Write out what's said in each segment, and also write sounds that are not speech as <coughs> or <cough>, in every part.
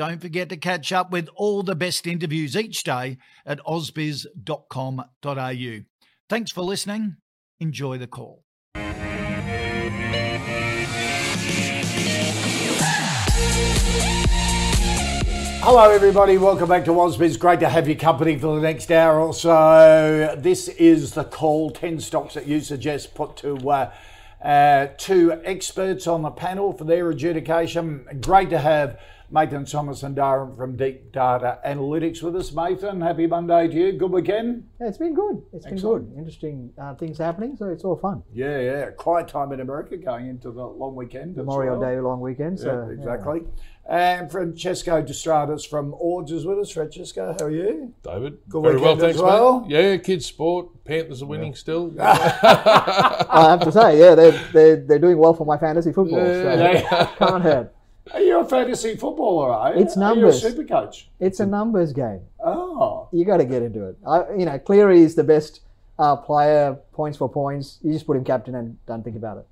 don't forget to catch up with all the best interviews each day at ausbiz.com.au. Thanks for listening. Enjoy the call. Hello, everybody. Welcome back to Ausbiz. Great to have your company for the next hour or so. This is the call 10 stocks that you suggest put to uh, uh, two experts on the panel for their adjudication. Great to have Mathan Somasundaram from Deep Data Analytics with us. Mathan, happy Monday to you. Good weekend? Yeah, it's been good. It's Excellent. been good. Interesting uh, things happening, so it's all fun. Yeah, yeah. Quiet time in America going into the long weekend. Memorial well. Day long weekend. So Yeah, exactly. And Francesco De Stradis from Ords is with us. Francesco, how are you? David. Good Very well, weekend thanks, as well? mate. Yeah, kids' sport. Panthers are winning still. <laughs> I have to say, yeah, they're, they're, they're doing well for my fantasy football. so Yeah. can't hurt. Are you a fantasy footballer, are you? It's Are you a numbers. super coach? It's a numbers game. Oh. You got to get into it. I, you know, Cleary is the best uh, player, points for points. You just put him captain and don't think about it.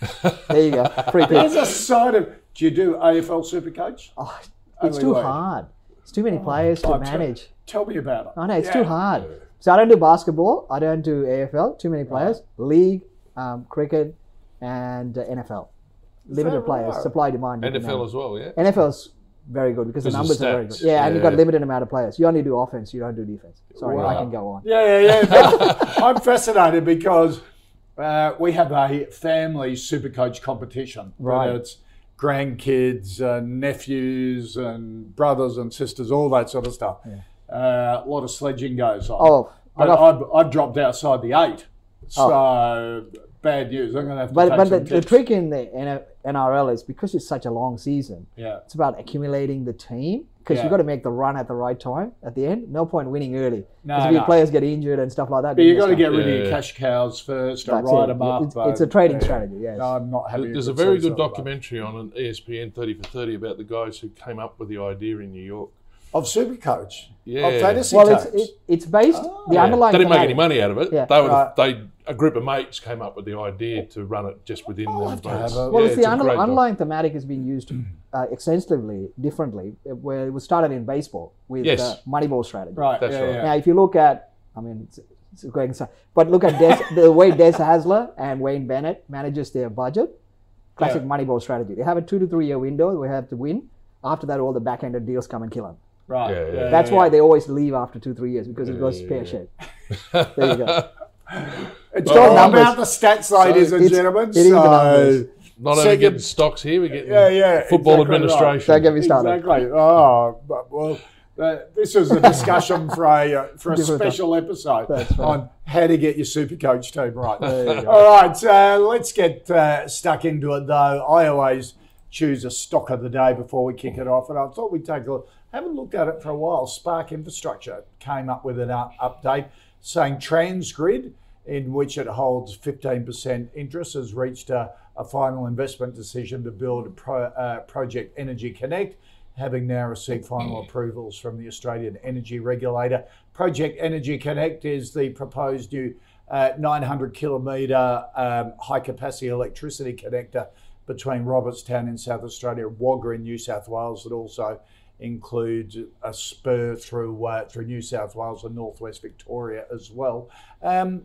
<laughs> There you go. Free pick. There's a side of. Do you do AFL super coach? Oh, it's Only too way. hard. It's too many players to Oh, tell- manage. Tell me about it. I know it's Yeah. too hard. So I don't do basketball. I don't do AFL. Too many players. League, um, cricket, and uh, NFL. Limited players. right? Supply demand. you can NFL have. as well, yeah. NFL's very good because the numbers are very good. Yeah, and you've got Yeah. limited amount of players. You only do offense. You don't do defense. Sorry, I can go on. Yeah, yeah, yeah. <laughs> I'm fascinated because uh, we have a family super coach competition. Right. It's grandkids, and nephews, and brothers and sisters, all that sort of stuff. Uh, a lot of sledging goes on. Oh, I but got- I've, I've dropped outside the eight. So bad news. I'm going to have to But but the, the trick in the NRL is because it's such a long season. Yeah. It's about accumulating the team because Yeah. you've got to make the run at the right time at the end. No point winning early No, because if your no. players get injured and stuff like that. But you've got to get rid of your cash cows first and That's ride it. them up. It's- it's a trading yeah. strategy, yes. No, I'm not having There's a very good documentary on an ESPN 30 for 30 about the guys who came up with the idea in New York. of Supercoach. Yeah. Of fantasy Well, it's coach. it, it's based the oh. Yeah. underlying. They didn't make any money out of it. Yeah. They were Right. they a group of mates came up with the idea to run it just within I'll them. have to mates. have a- Well, Yeah, it's the a under, great doc. underlying thematic is being used uh, extensively, differently, uh, where it was started in baseball with Yes. uh, Moneyball strategy. right. That's yeah, right. yeah. Now, if you look at, I mean, it's, it's a great insight, but look at Des, <laughs> the way Des Hasler and Wayne Bennett manages their budget. Classic Yeah. Moneyball strategy. They have a two to three year window. We have to win. After that, all the back ended deals come and kill them. Right. Yeah, yeah. That's why they always leave after two, three years because it goes pear shaped. <laughs> There you go. <laughs> It's Well, all numbers. about the stats, ladies and It's- gentlemen. it is the so, numbers. Not Second- getting stocks here, we're getting Yeah, yeah, football exactly right. administration. Don't get me started. Exactly. Oh, but, well, uh, this is a discussion for a uh, for a Different special episode right. on how to get your super coach team right. There you go. All right, uh, let's get uh, stuck into it though. I always choose a stock of the day before we kick it off, and I thought we'd take a look. Haven't looked at it for a while. Spark Infrastructure came up with an up- update saying Transgrid, in which it holds 15% interest, has reached a, a final investment decision to build a pro, uh, Project Energy Connect, having now received final approvals from the Australian Energy Regulator. Project Energy Connect is the proposed new uh, 900 kilometre um, high capacity electricity connector between Robertstown in South Australia and Wagga in New South Wales. that also includes a spur through uh, through New South Wales and Northwest Victoria as well. Um,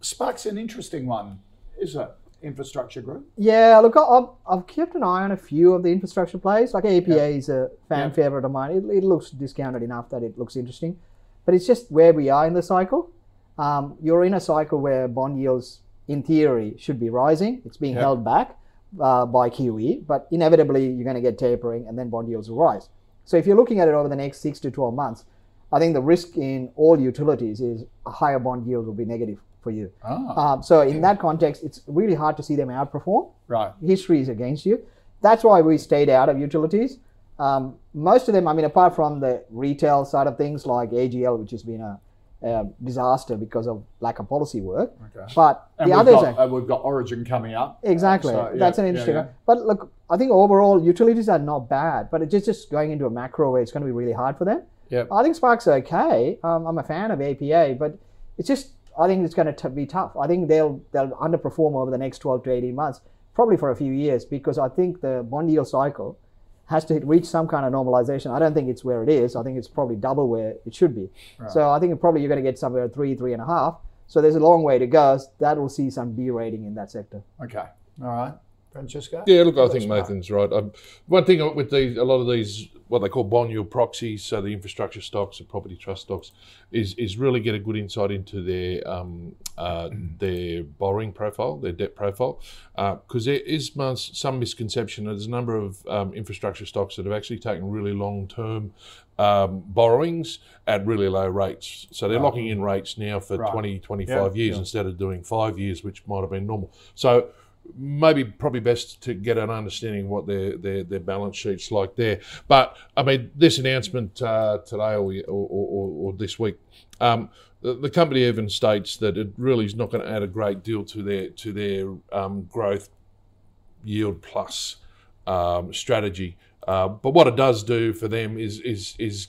Spark's an interesting one, isn't it? infrastructure group? Yeah, look, I- I've, I've kept an eye on a few of the infrastructure plays. Like APA is a fan Yeah. favorite of mine. It, it looks discounted enough that it looks interesting, but it's just where we are in the cycle. Um, you're in a cycle where bond yields, in theory, should be rising. It's being Yeah. held back uh, by QE, but inevitably you're going to get tapering, and then bond yields will rise. So if you're looking at it over the next six to 12 months, I think the risk in all utilities is a higher bond yield will be negative for you. Ah, Um, so in that context, it's really hard to see them outperform. right. History is against you. That's why we stayed out of utilities. Um, most of them, I mean, apart from the retail side of things like AGL, which has been a, a disaster because of lack of policy work. Okay. But And the others got, are uh, we've got Origin coming up. exactly So, yeah, that's an interesting yeah. one. But look, I think overall utilities are not bad, but it's just just going into a macro way. It's going to be really hard for them. Yep. I think Spark's okay. Um, I'm a fan of APA, but it's just I think it's going to be tough. I think they'll they'll underperform over the next 12 to 18 months, probably for a few years, because I think the bond yield cycle has to reach some kind of normalization. I don't think it's where it is. I think it's probably double where it should be. So I think probably you're going to get somewhere at three, three and a half. So there's a long way to go. That will see some derating in that sector. Okay. All right. Francesco? Yeah, look, I think smart. Mathan's right. Um, one thing with these, a lot of these, what they call bond yield proxies, so the infrastructure stocks, the property trust stocks, is is really get a good insight into their um, uh, their borrowing profile, their debt profile, because there is some misconception. There's a number of um, infrastructure stocks that have actually taken really long term. Um, borrowings at really low rates. So they're locking in rates now for Right. twenty, twenty-five 20, 25 Yeah, years yeah. instead of doing five years, which might have been normal. So maybe probably best to get an understanding what their their, their balance sheets like there. But I mean, this announcement uh, today or, or, or, or this week. Um, the, the company even states that it really is not going to add a great deal to their to their um, growth yield plus um, strategy. Uh, but what it does do for them is is is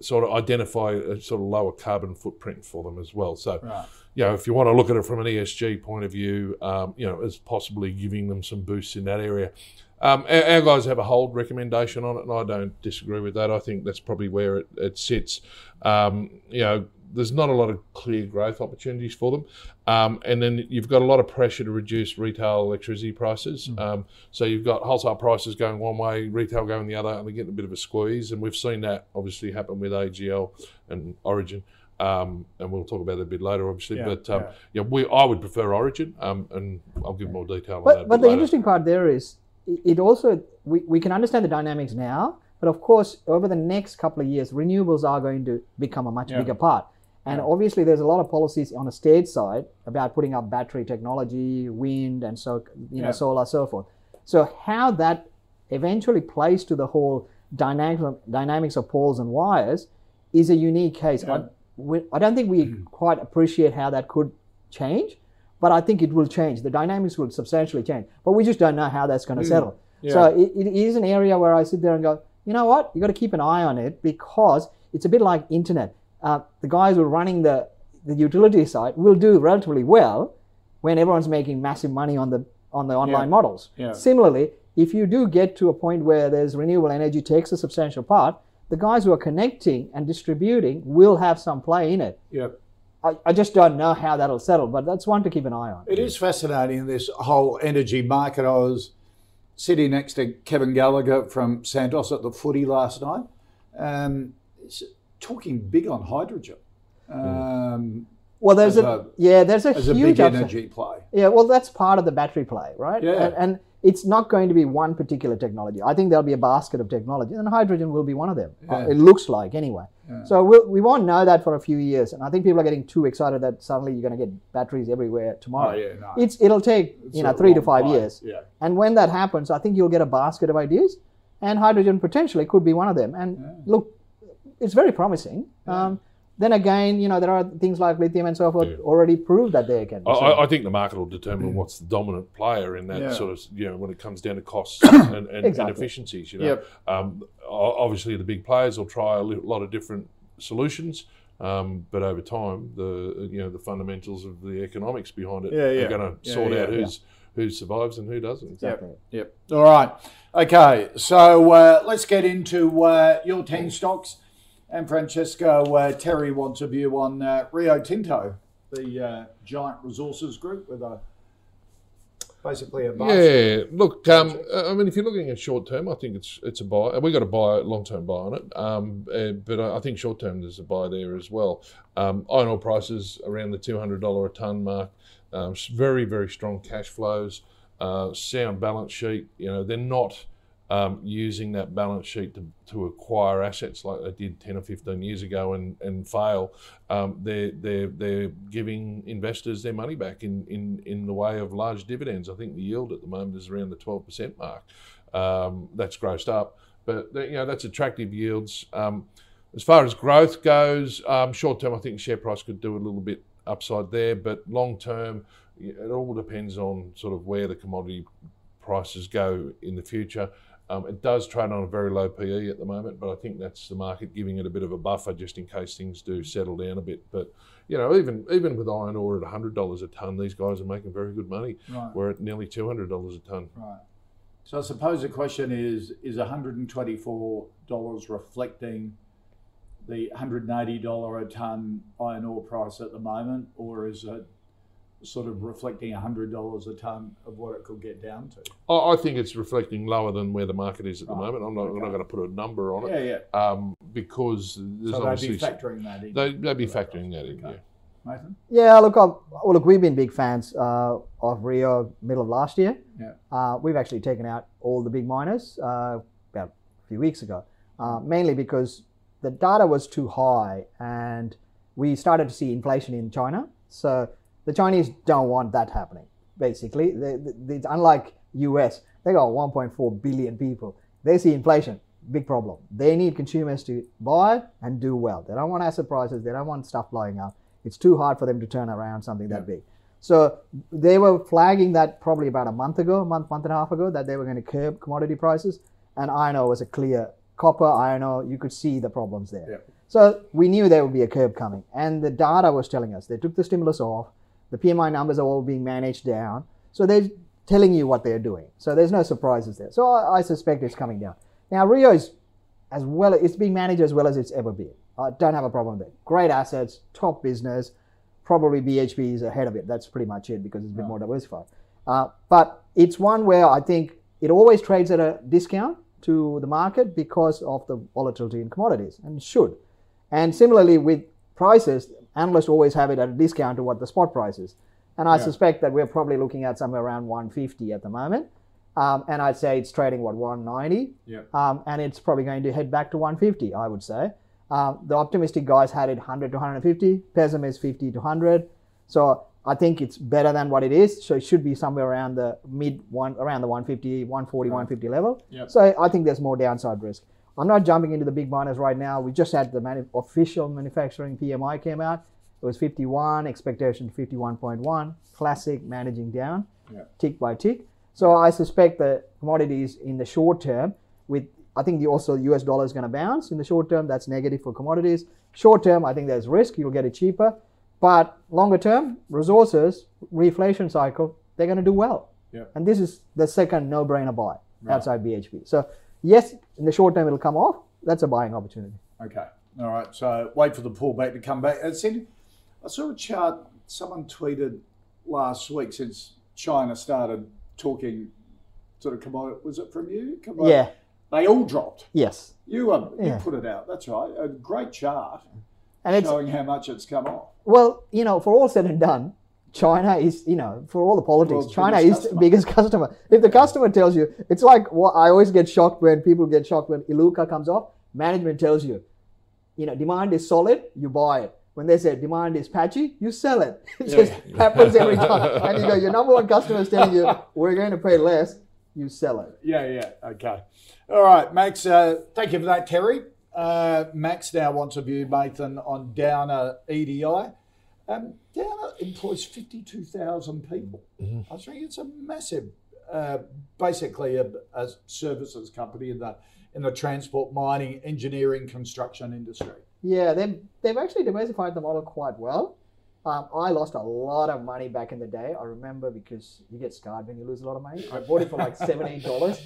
sort of identify a sort of lower carbon footprint for them as well. So, Right. you know, if you want to look at it from an ESG point of view, um, you know, as possibly giving them some boosts in that area. Um, our, our guys have a hold recommendation on it, and I don't disagree with that. I think that's probably where it, it sits. Um, you know, there's not a lot of clear growth opportunities for them. Um, and then you've got a lot of pressure to reduce retail electricity prices. Um, so you've got wholesale prices going one way, retail going the other, and they're getting a bit of a squeeze. And we've seen that obviously happen with AGL and Origin. Um, and we'll talk about that a bit later, obviously. Yeah, but um, yeah. yeah. we I would prefer Origin, um, and I'll give more detail on that. But, the later. interesting part there is it also we, we can understand the dynamics now but of course over the next couple of years renewables are going to become a much Yeah. bigger part and obviously there's a lot of policies on a state side about putting up battery technology wind and so you know Yeah. solar so forth so how that eventually plays to the whole dynamic, dynamics of poles and wires is a unique case I, we, I don't think we mm-hmm. quite appreciate how that could change but I think it will change. The dynamics will substantially change, but we just don't know how that's going to mm. settle. So it, it is an area where I sit there and go, you know what, you got to keep an eye on it because it's a bit like internet. Uh, the guys who are running the the utility side will do relatively well when everyone's making massive money on the on the online models. Yeah. Similarly, if you do get to a point where there's renewable energy takes a substantial part, the guys who are connecting and distributing will have some play in it. Yeah. I, I just don't know how that'll settle, but that's one to keep an eye on. It is fascinating, this whole energy market. I was sitting next to Kevin Gallagher from Santos at the footy last night, um, he's talking big on hydrogen um, Well, there's a, a- yeah, there's a a huge big energy play. Yeah, well, that's part of the battery play, right? Yeah. And, and it's not going to be one particular technology. I think there'll be a basket of technology, and hydrogen will be one of them. Uh, Yeah. it looks like, anyway. So we'll, we won't know that for a few years, and I think people are getting too excited that suddenly you're going to get batteries everywhere tomorrow. Oh, yeah, no. It's it'll take you know three to five years. yeah. And when that happens, I think you'll get a basket of ideas, and hydrogen potentially could be one of them. And look, it's very promising. Um, then again, you know, there are things like lithium and so forth already prove that they can. I, So- I- I think the market will determine what's the dominant player in that Yeah. sort of, you know, when it comes down to costs <coughs> and, and, and efficiencies. You know, Yep. um, obviously the big players will try a lot of different solutions, um, but over time, the you know the fundamentals of the economics behind it Yeah, yeah. are going to Yeah, sort yeah, out who's who survives and who doesn't. Exactly. Yep. All right. Okay. So uh, let's get into uh, your 10 stocks. And Francesco, uh, Terry wants a view on uh, Rio Tinto, the uh, giant resources group with a basically a buy. Yeah, look. Um, I mean, if you're looking at short term, I think it's it's a buy. We've got a buy, long term buy on it. Um, uh, but I think short term there's a buy there as well. Um, iron ore prices around the two hundred dollar a ton mark. Um, very very strong cash flows, uh, sound balance sheet. You know they're not um, using that balance sheet to, to acquire assets like they did 10 or 15 years ago and, and fail, um, they're, they're, they're giving investors their money back in, in, in the way of large dividends. I think the yield at the moment is around the 12% mark. Um, that's grossed up, but you know that's attractive yields. Um, as far as growth goes, um, short term, I think share price could do a little bit upside there, but long term, it all depends on sort of where the commodity prices go in the future. Um, it does trade on a very low PE at the moment, but I think that's the market giving it a bit of a buffer just in case things do settle down a bit. But you know, even even with iron ore at hundred dollars a ton, these guys are making very good money. Right. We're at nearly two hundred dollars a ton. Right. So I suppose the question is: Is one hundred and twenty-four dollars reflecting the one hundred and eighty dollar a ton iron ore price at the moment, or is it sort of reflecting hundred dollars a ton of what it could get down to? I, I think it's reflecting lower than where the market is at the moment. I'm not, I'm not going to put a number on it Yeah, yeah. um, because there's So they'd obviously be factoring that in. they, they'd be factoring that in. Okay. Mathan. Yeah, look, I've, well, look, we've been big fans uh, of Rio middle of last year. Yeah. Uh, we've actually taken out all the big miners uh, about a few weeks ago, uh, mainly because the data was too high and we started to see inflation in China. So the Chinese don't want that happening. Basically, they, they, it's unlike US, they got 1.4 billion people. They see inflation, big problem. They need consumers to buy and do well. They don't want asset prices. They don't want stuff blowing up. It's too hard for them to turn around something that big. So they were flagging that probably about a month ago, a month, month and a half ago, that they were going to curb commodity prices. And iron ore was a clear copper, iron ore, you could see the problems there. Yeah. So we knew there would be a curb coming. And the data was telling us they took the stimulus off, the PMI numbers are all being managed down. So they're telling you what they're doing. So there's no surprises there. So I, I suspect it's coming down. Now Rio is as well it's being managed as well as it's ever been. I don't have a problem with it. Great assets, top business. Probably BHP is ahead of it. That's pretty much it because it's a bit more diversified. Uh, but it's one where I think it always trades at a discount to the market because of the volatility in commodities, and should. And similarly with prices, analysts always have it at a discount to what the spot price is. And I Yeah. suspect that we're probably looking at somewhere around 150 at the moment. Um, and I'd say it's trading what 190 Yeah. um, and it's probably going to head back to 150. I would say. Uh, the optimistic guys had it 100 to 150. Pessimist 50 to 100. So I think it's better than what it is. So it should be somewhere around the mid one, around the 150, 140, 150 level. Yep. So I think there's more downside risk. I'm not jumping into the big miners right now. We just had the manu- official manufacturing PMI came out. It was 51, expectation 51.1. Classic managing down, Yeah. tick by tick. So I suspect the commodities in the short term, with I think the also US dollar is going to bounce in the short term. That's negative for commodities. Short term, I think there's risk. You'll get it cheaper. But longer term, resources, reflation cycle, they're going to do well. Yeah. And this is the second no-brainer buy outside BHP. So yes, in the short term it'll come off. That's a buying opportunity. Okay. All right. So wait for the pullback to come back. It's in, I saw a chart someone tweeted last week since China started talking sort of commodity. Was it from you? Commodity- Yeah. They all dropped. Yes. You um, you Yeah. put it out. That's right. A great chart And it's showing how much it's come off. well, you know, for all said and done, China is, you know, for all the politics, China is the biggest <laughs> customer. If the customer tells you, it's like what I always get shocked when people get shocked when Iluka comes off. Management tells you, you know, demand is solid, you buy it. When they say demand is patchy, you sell it. <laughs> It just <laughs> happens every time. And you go, your number one customer is telling you, we're going to pay less, you sell it. Yeah, yeah. Okay. All right, Max. Uh, thank you for that, Terry. Uh, Max now wants a view, Mathan, on Downer EDI. Um, Downer employs 52,000 people. I think it's a massive, uh, basically a, a services company in the in the transport, mining, engineering, construction industry. Yeah, they've, they've actually diversified the model quite well. Um, I lost a lot of money back in the day. I remember because you get scarred when you lose a lot of money. I bought it for like <laughs> $17.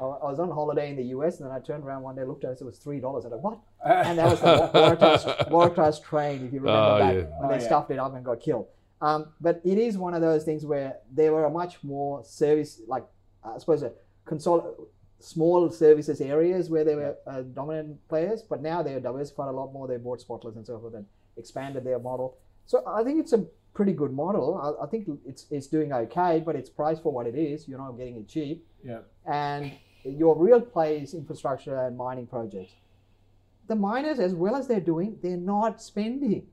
I I was on holiday in the US and then I turned around one day, looked at it, it was $3. I was like, what? And that was the <laughs> Waratahs, Waratahs train, if you remember Oh, back yeah. when Oh, they yeah. stuffed it up and got killed. Um, but it is one of those things where they were a much more service, like uh, I suppose a consol- small services areas where they were uh, dominant players. But now they are diversified a lot more. They bought Spotless and so forth and expanded their model. So I think it's a pretty good model. I, I think it's it's doing okay, but it's priced for what it is. You're not getting it cheap Yeah. and your real play is infrastructure and mining projects. The miners, as well as they're doing, they're not spending.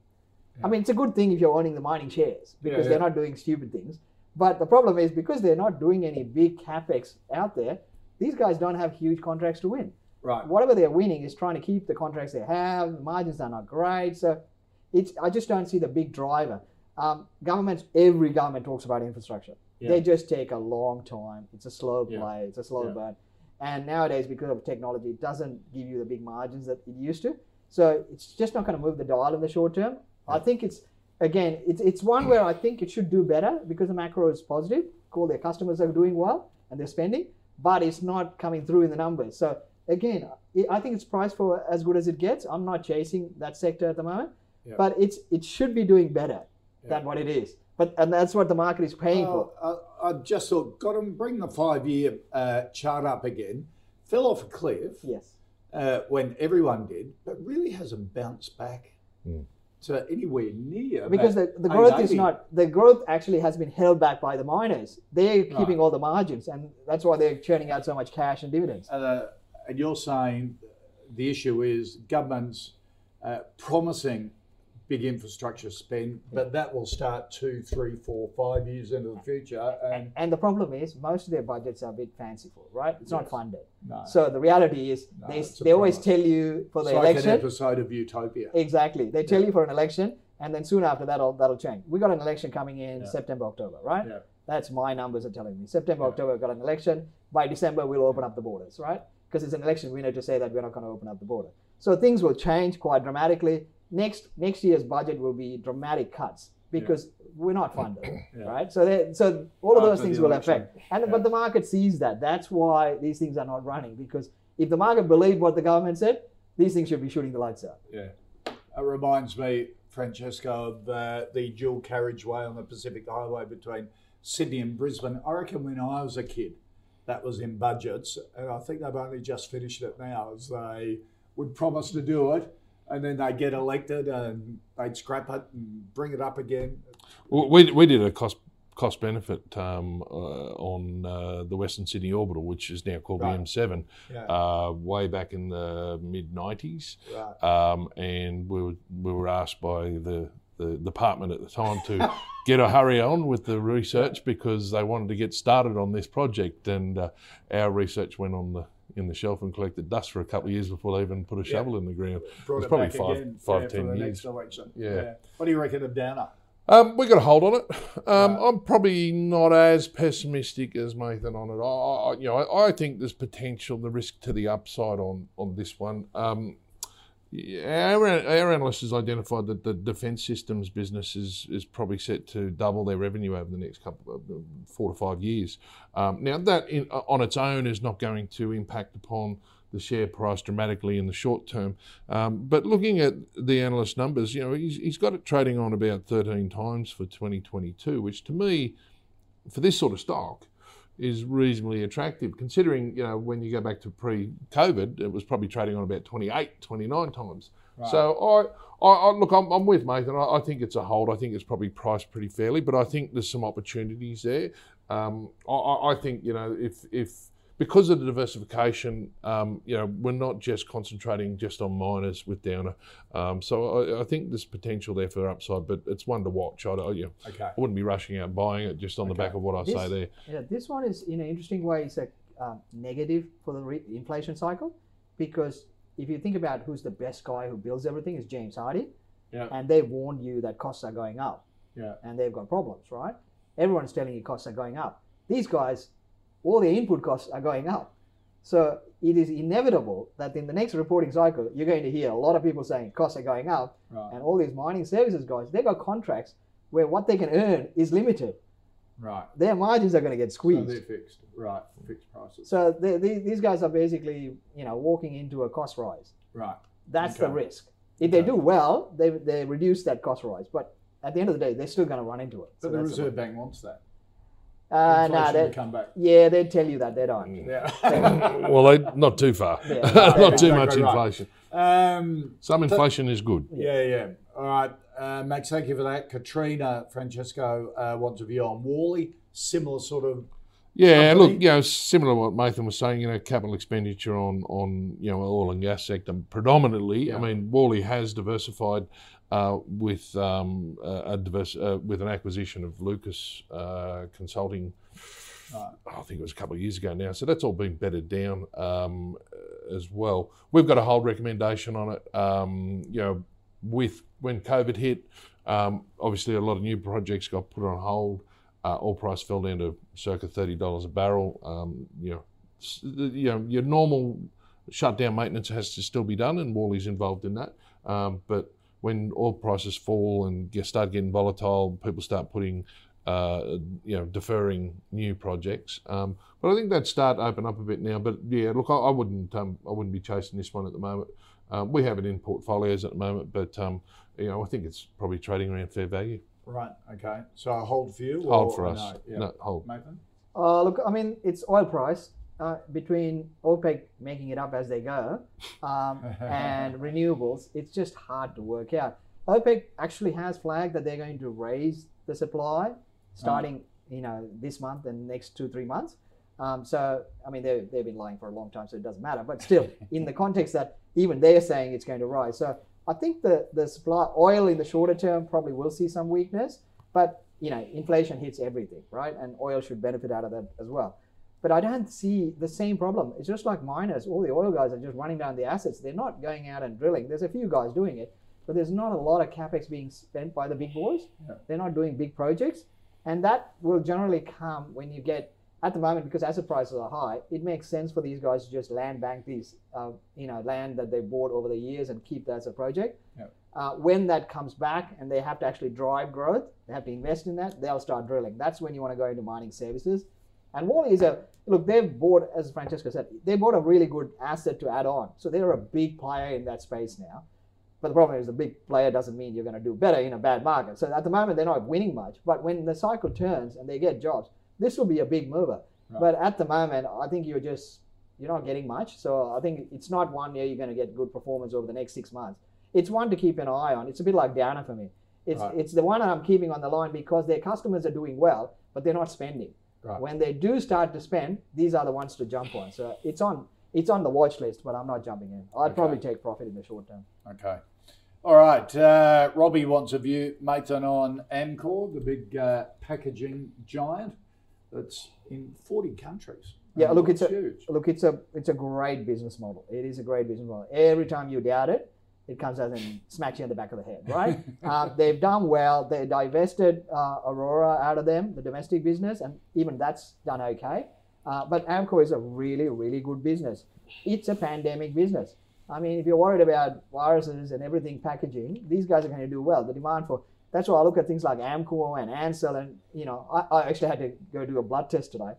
I mean, it's a good thing if you're owning the mining shares because Yeah, they're not doing stupid things. But the problem is because they're not doing any big capex out there, these guys don't have huge contracts to win. Right. Whatever they're winning is trying to keep the contracts they have. The margins are not great, so it's. I just don't see the big driver. Um, governments, every government talks about infrastructure. Yeah. They just take a long time. It's a slow Yeah. play. It's a slow Yeah. burn. And nowadays, because of technology, it doesn't give you the big margins that it used to. So it's just not going to move the dial in the short term. I think it's again, it's it's one where I think it should do better because the macro is positive. Cool, their customers are doing well and they're spending, but it's not coming through in the numbers. So again, I- I think it's priced for as good as it gets. I'm not chasing that sector at the moment, Yeah. but it's it should be doing better than what it is. But and that's what the market is paying for. Well, I, I just thought, got to bring the five-year uh, chart up again. Fell off a cliff Yes. uh, when everyone did, but really hasn't bounced back Hmm. to anywhere near. because the, the growth is not the growth actually has been held back by the miners they're keeping all the margins and that's why they're churning out so much cash and dividends Uh, and you're saying the issue is governments uh, promising big infrastructure spend, but that will start two, three, four, five years into the future, and and the problem is most of their budgets are a bit fanciful right? It's not funded. No, so the reality is No, they, they always tell you for it's the like an election. episode of Utopia. exactly. They tell you for an election and then soon after that'll that'll change. We got an election coming in Yeah. september october right? Yeah. that's my numbers are telling me. September Yeah. october we've got an election. By december we'll open up the borders right? Because it's an election. Winner to say that we're not going to open up the border. So things will change quite dramatically next next year's budget will be dramatic cuts because we're not funded <coughs> Yeah. right so they, so all of those things will affect and Yeah. but the market sees that that's why these things are not running because if the market believed what the government said these things should be shooting the lights out Yeah. It reminds me, Francesco, of uh, the dual carriageway on the Pacific Highway between Sydney and Brisbane. I reckon when I was a kid, that was in budgets, and I think they've only just finished it now, as they would promise to do it, and then they get elected and they'd scrap it and bring it up again. Well, We, we did a cost cost benefit um, uh, on uh, the Western Sydney Orbital, which is now called Right. the M7, Yeah. uh, way back in the mid 90s. Right. Um, and we were, we were asked by the, the department at the time to <laughs> get a hurry on with the research because they wanted to get started on this project. And uh, our research went on the in the shelf and collected dust for a couple of years before they even put a shovel in the ground. Brought it probably back five- again five, yeah, ten years. election. Yeah. What do you reckon of Downer? Um, we got a hold on it. Um, Right. I'm probably not as pessimistic as Mathan on it. I, I you know, I, I think there's potential, the risk to the upside on on this one. Um, yeah, our, our analyst has identified that the defence systems business is, is probably set to double their revenue over the next couple of uh, four to five years. Um, now that in, on its own is not going to impact upon the share price dramatically in the short term. Um, but looking at the analyst numbers, you know, he's, he's got it trading on about 13 times for 2022, which to me, for this sort of stock, is reasonably attractive considering, you know, when you go back to pre COVID, it was probably trading on about 28, 29 times. So I, I, I look, I'm, I'm with Mathan. I, I think it's a hold. I think it's probably priced pretty fairly, but I think there's some opportunities there. Um, I I think, you know, if, if, because of the diversification, um, you know, we're not just concentrating just on miners with Downer. Um, so I, I think there's potential there for upside, but it's one to watch. I, I, you know, Okay. I wouldn't be rushing out buying it just on the back of what I say there. Yeah, this one is in an interesting way. It's a um, negative for the re- inflation cycle because if you think about who's the best guy who builds everything, is James Hardie, Yeah. and they warned you that costs are going up, Yeah. and they've got problems, right? Everyone's telling you costs are going up. These guys, all their input costs are going up. So it is inevitable that in the next reporting cycle, you're going to hear a lot of people saying costs are going up, Right. and all these mining services guys, they got contracts where what they can earn is limited. Right. Their margins are going to get squeezed. So they're fixed. Right. Fixed prices. So they, they, these guys are basically, you know, walking into a cost rise. Right. That's the risk. If they Okay. do well, they, they reduce that cost rise. But at the end of the day, they're still going to run into it. So But the that's Reserve Bank wants that. Uh, no, they, to come back. yeah, they'd tell you that they don't. Yeah. <laughs> <laughs> well, they, not too far. Yeah. <laughs> not too Exactly much right. inflation. um, Some inflation is good. yeah, yeah. All right, uh, Max, thank you for that. Katrina Francesco uh, wants a view on Worley. Similar sort of. Yeah, Company. look, you know, similar to what Mathan was saying, you know, capital expenditure on, on you know, oil and gas sector predominantly. Yeah. I mean, Worley has diversified uh, with um, a a diverse, uh, with an acquisition of Lucas uh, Consulting. I think it was a couple of years ago now. So that's all been bedded down um, as well. We've got a hold recommendation on it. Um, you know, with when COVID hit, um, obviously a lot of new projects got put on hold. Uh, oil price fell down to circa thirty dollars a barrel. Um, you know, you know your normal shutdown maintenance has to still be done, and Worley's involved in that. Um, but when oil prices fall and get, start getting volatile, people start putting, uh, you know, deferring new projects. Um, but I think that start to open up a bit now. But yeah, look, I, I wouldn't, um, I wouldn't be chasing this one at the moment. Um, we have it in portfolios at the moment, but um, you know, I think it's probably trading around fair value. Right, okay. So a hold for you? Hold or for us. No, yeah. No, hold. Mathan? Uh, look, I mean, it's oil price uh, between OPEC making it up as they go um, <laughs> and renewables. It's just hard to work out. OPEC actually has flagged that they're going to raise the supply starting, you know, this month and next two three months. Um, so, I mean, they they've been lying for a long time, so it doesn't matter. But still, <laughs> in the context that even they're saying it's going to rise, so I think the the supply oil in the shorter term probably will see some weakness, but you know, inflation hits everything, right? And oil should benefit out of that as well. But I don't see the same problem. It's just like miners. All the oil guys are just running down the assets. They're not going out and drilling. There's a few guys doing it, but there's not a lot of capex being spent by the big boys. Yeah. They're not doing big projects, and that will generally come when you get at the moment because asset prices are high. It makes sense for these guys to just land bank these, uh, you know, land that they bought over the years and keep that as a project. Yeah. Uh, when that comes back and they have to actually drive growth, they have to invest in that. They'll start drilling. That's when you want to go into mining services. And Worley is a look. They've bought, as Francesco said, they bought a really good asset to add on. So they're a big player in that space now. But the problem is, a big player doesn't mean you're going to do better in a bad market. So at the moment, they're not winning much. But when the cycle turns and they get jobs, this will be a big mover. Right. But at the moment, I think you're just you're not getting much. So I think it's not one year you're going to get good performance over the next six months. It's one to keep an eye on. It's a bit like Downer for me. It's Right. it's the one I'm keeping on the line because their customers are doing well, but they're not spending. Right. When they do start to spend, these are the ones to jump on. So it's on it's on the watch list, but I'm not jumping in. I'd Okay. probably take profit in the short term. Okay. All right. Uh, Robbie wants a view, Mathan, on Amcor, the big uh, packaging giant that's in 40 countries. Yeah, look, it's a huge. look, it's a it's a great business model. It is a great business model. Every time you doubt it, it comes out and <laughs> smacks you in the back of the head, right? uh, they've done well. They divested uh, Orora out of them, the domestic business, and even that's done okay. Uh, but Amcor is a really, really good business. It's a pandemic business. I mean, if you're worried about viruses and everything packaging, these guys are going to do well. The demand for that's why I look at things like Amcor and Ansell, and you know, I, I actually had to go do a blood test today.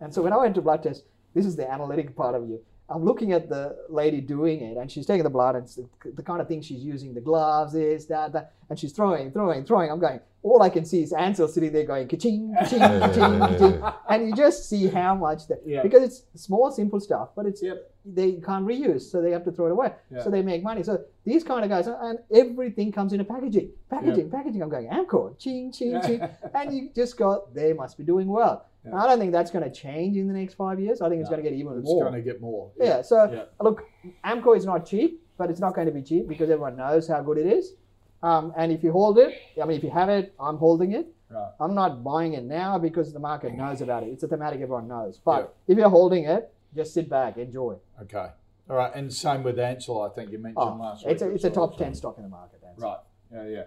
And so when I went to blood test, this is the analytic part of you. I'm looking at the lady doing it, and she's taking the blood, and the, the kind of thing she's using, the gloves, this, that, that, and she's throwing, throwing, throwing. I'm going, all I can see is Ansell sitting there going, ka-ching, <laughs> ka-ching, ka-ching, ka-ching. And you just see how much that, Yeah. because it's small, simple stuff, but it's Yep. they can't reuse, so they have to throw it away. Yeah. So they make money. So these kind of guys, and everything comes in a packaging, packaging, packaging. I'm going, Amcor, ching, ching, ching. <laughs> and you just go, they must be doing well. Yeah. I don't think that's going to change in the next five years. I think it's No, going to get even It's more. It's going to get more. Yeah. So Yeah. look, Amcor is not cheap, but it's not going to be cheap because everyone knows how good it is. Um, and if you hold it, I mean, if you have it, I'm holding it. Right. I'm not buying it now because the market knows about it. It's a thematic everyone knows. But if you're holding it, just sit back, enjoy. Okay. All right. And same with Ansell, I think you mentioned Oh, last week. it's a, it's a top 10 stock in the market. That's Right. Yeah, yeah.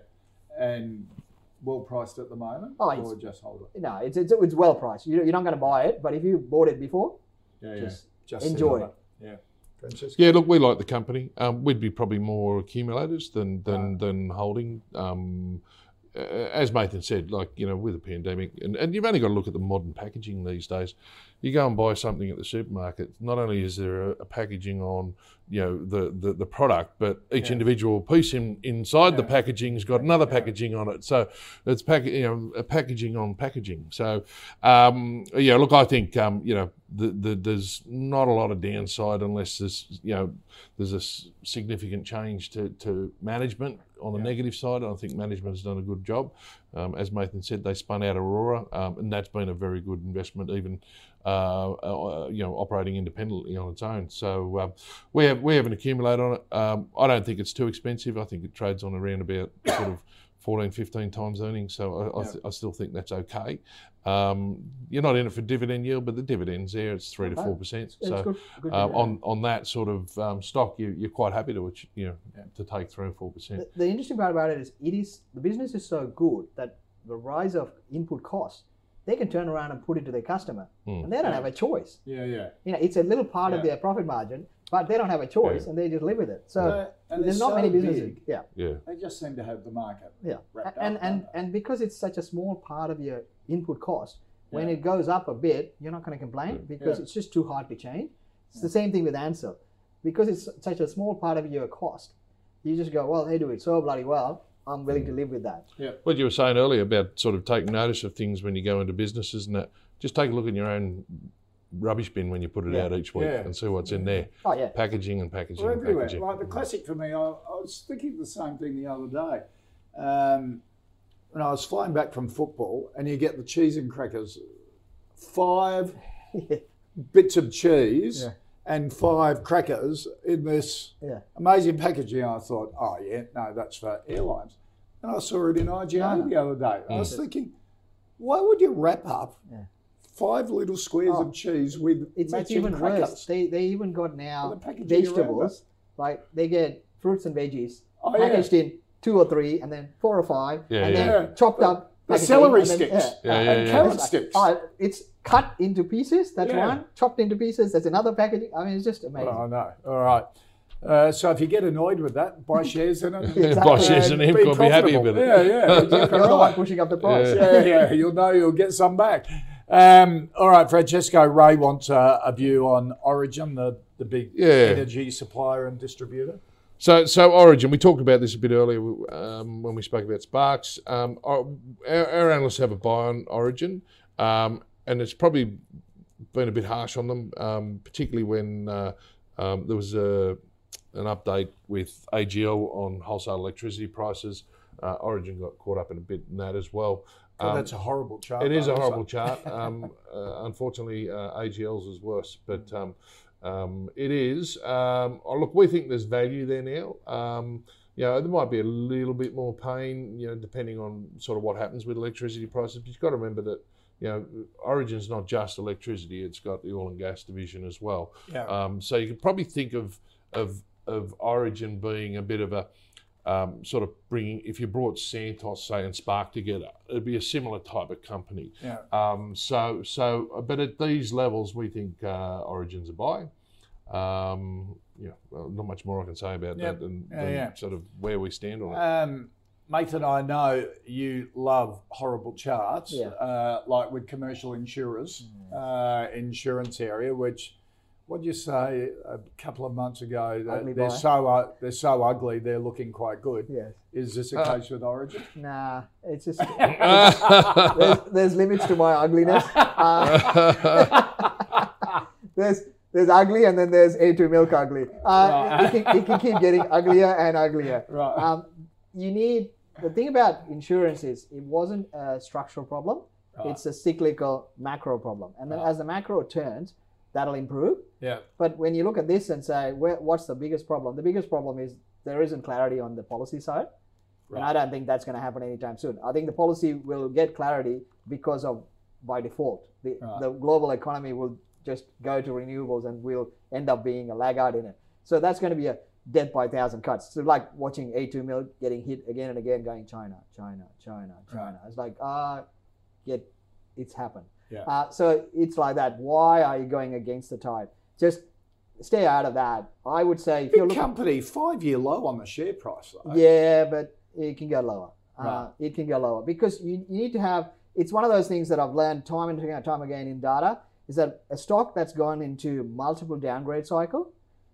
And well priced at the moment? Oh, or just hold it? No, it's, it's, it's well priced. You- You're not going to buy it, but if you bought it before, Yeah, Just yeah. Just enjoy. it. Yeah. Francesco? Yeah, look, we like the company. Um, we'd be probably more accumulators than than Right. than holding. Um, uh, as Mathan said, like you know, with the pandemic, and, and you've only got to look at the modern packaging these days. You go and buy something at the supermarket. Not only is there a, packaging on, you know, the, the, the product, but each individual piece in, inside the packaging's got another packaging on it. So it's pack, you know, a packaging on packaging. So um, yeah, look, I think um, you know, the, the, there's not a lot of downside unless there's you know, there's a significant change to, to management on the negative side. I think management has done a good job. Um, as Mathan said, they spun out Orora, um, and that's been a very good investment, even uh, uh, you know operating independently on its own. So um, we have we have an accumulator on it. Um, I don't think it's too expensive. I think it trades on around about sort of 14, 15 times earnings. So I, I, th- I still think that's okay. Um, you're not in it for dividend yield, but the dividends there it's three to four percent. So good- good uh, on on that sort of um, stock, you, you're quite happy to you know to take three or four percent. The, the interesting part about it is it is the business is so good that the rise of input costs, they can turn around and put it to their customer, Hmm. and they don't have a choice. Yeah, yeah. You know, it's a little part of their profit margin, but they don't have a choice, and they just live with it. So and there's they're not many businesses. big. Yeah, Yeah. They just seem to have the market. yeah, wrapped and up, and and because it's such a small part of your input cost, when Yeah. it goes up a bit, you're not going to complain because Yeah. it's just too hard to change. It's the same thing with Ansell, because it's such a small part of your cost. You just go, well, they do it so bloody well. I'm willing to live with that. Yeah. What you were saying earlier about sort of taking notice of things when you go into businesses and that, just take a look in your own rubbish bin when you put it Yeah. out each week Yeah. and see what's in there. Oh yeah, Packaging and packaging Well, and everywhere. packaging. Like the classic for me, I, I was thinking the same thing the other day. Um, when I was flying back from football, and you get the cheese and crackers, five <laughs> bits of cheese Yeah. And five crackers in this Yeah. amazing packaging. I thought, oh yeah, no, that's for airlines. And I saw it in IGA No. the other day. I was thinking, why would you wrap up Yeah. five little squares Oh. of cheese with it's, it's even crackers? worse. They they even got now the vegetables. Like they get fruits and veggies Oh, yeah. packaged in two or three, and then four or five, Yeah, and yeah. then Yeah. chopped up. The packaging, celery and then- sticks Yeah, yeah, and yeah. carrot It's like, sticks. oh, it's cut into pieces. That's Yeah. one. Chopped into pieces. That's another packaging. I mean, it's just amazing. Oh, no. All right. Uh, so if you get annoyed with that, buy <laughs> shares in it. Yeah, <laughs> buy shares in and him, could be happy profitable. with it. Yeah, yeah. <laughs> You're the one right. pushing up the price. yeah, yeah. You'll know you'll get some back. Um, all right, Francesco Ray wants uh, a view on Origin, the, the big Yeah. energy supplier and distributor. So, so Origin, we talked about this a bit earlier um, when we spoke about Sparks. Um, our, our analysts have a buy on Origin, um, and it's probably been a bit harsh on them, um, particularly when uh, um, there was a, an update with AGL on wholesale electricity prices. Uh, Origin got caught up in a bit in that as well. Um, that's a horrible chart. it is a horrible chart. <laughs> Um, uh, unfortunately, uh, AGL's is worse, but um, um, it is. Um, oh, look, we think there's value there now. Um, you know, there might be a little bit more pain, you know, depending on sort of what happens with electricity prices. But you've got to remember that, you know, Origin's not just electricity; it's got the oil and gas division as well. Yeah. Um, so you could probably think of of of Origin being a bit of a um, sort of bringing. If you brought Santos, say, and Spark together, it'd be a similar type of company. Yeah. Um, so so, but at these levels, we think uh, Origin's a buy. Um, yeah, well, not much more I can say about Yep. that than, Yeah, than yeah. sort of where we stand on it. Um, Mathan, I know you love horrible charts, Yeah. uh, like with commercial insurers, uh, insurance area, which, what did you say a couple of months ago? That they're so uh, they're so ugly, they're looking quite good. Yes. Is this a Uh, case with Origin? Nah, it's just <laughs> there's, there's limits to my ugliness. <laughs> Uh, <laughs> there's there's ugly and then there's A2 milk ugly. Uh, Right. it, can, it can keep getting uglier and uglier. Right. Um, you need the thing about insurance is it wasn't a structural problem. Right. It's a cyclical macro problem, and then Right. as the macro turns, that'll improve. yeah. But when you look at this and say, where, what's the biggest problem? The biggest problem is there isn't clarity on the policy side. And I don't think that's going to happen anytime soon. I think the policy will get clarity because of, by default, the, Right. the global economy will just go to renewables and we'll end up being a laggard in it. So that's going to be a death by a thousand cuts. So like watching A2 milk getting hit again and again, going China, China, China, China. It's like, ah, get, it's happened. Yeah. Uh, so it's like that. Why are you going against the tide? Just stay out of that. I would say if you're Big looking, company, five year low on the share price, though. yeah, but it can go lower. Uh, it can go lower because you, you need to have. It's one of those things that I've learned time and time again in data is that a stock that's gone into multiple downgrade cycle,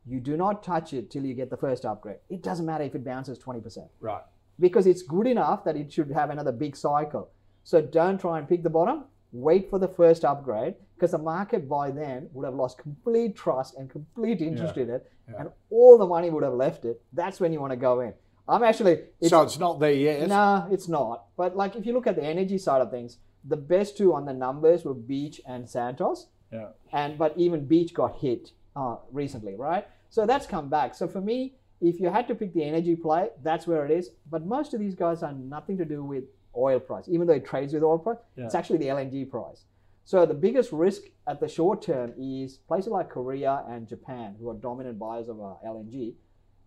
you do not touch it till you get the first upgrade. It doesn't matter if it bounces twenty percent Right. because it's good enough that it should have another big cycle. So don't try and pick the bottom. Wait for the first upgrade because the market by then would have lost complete trust and complete interest in it, and all the money would have left it. That's when you want to go in. I'm actually. It's, so it's not there yet. no, it's not. But like if you look at the energy side of things, the best two on the numbers were Beach and Santos Yeah. and but even Beach got hit uh, recently, right? So that's come back. So for me, if you had to pick the energy play, that's where it is. But most of these guys are nothing to do with oil price, even though it trades with oil price. It's actually the LNG price. So the biggest risk at the short term is places like Korea and Japan, who are dominant buyers of uh, LNG.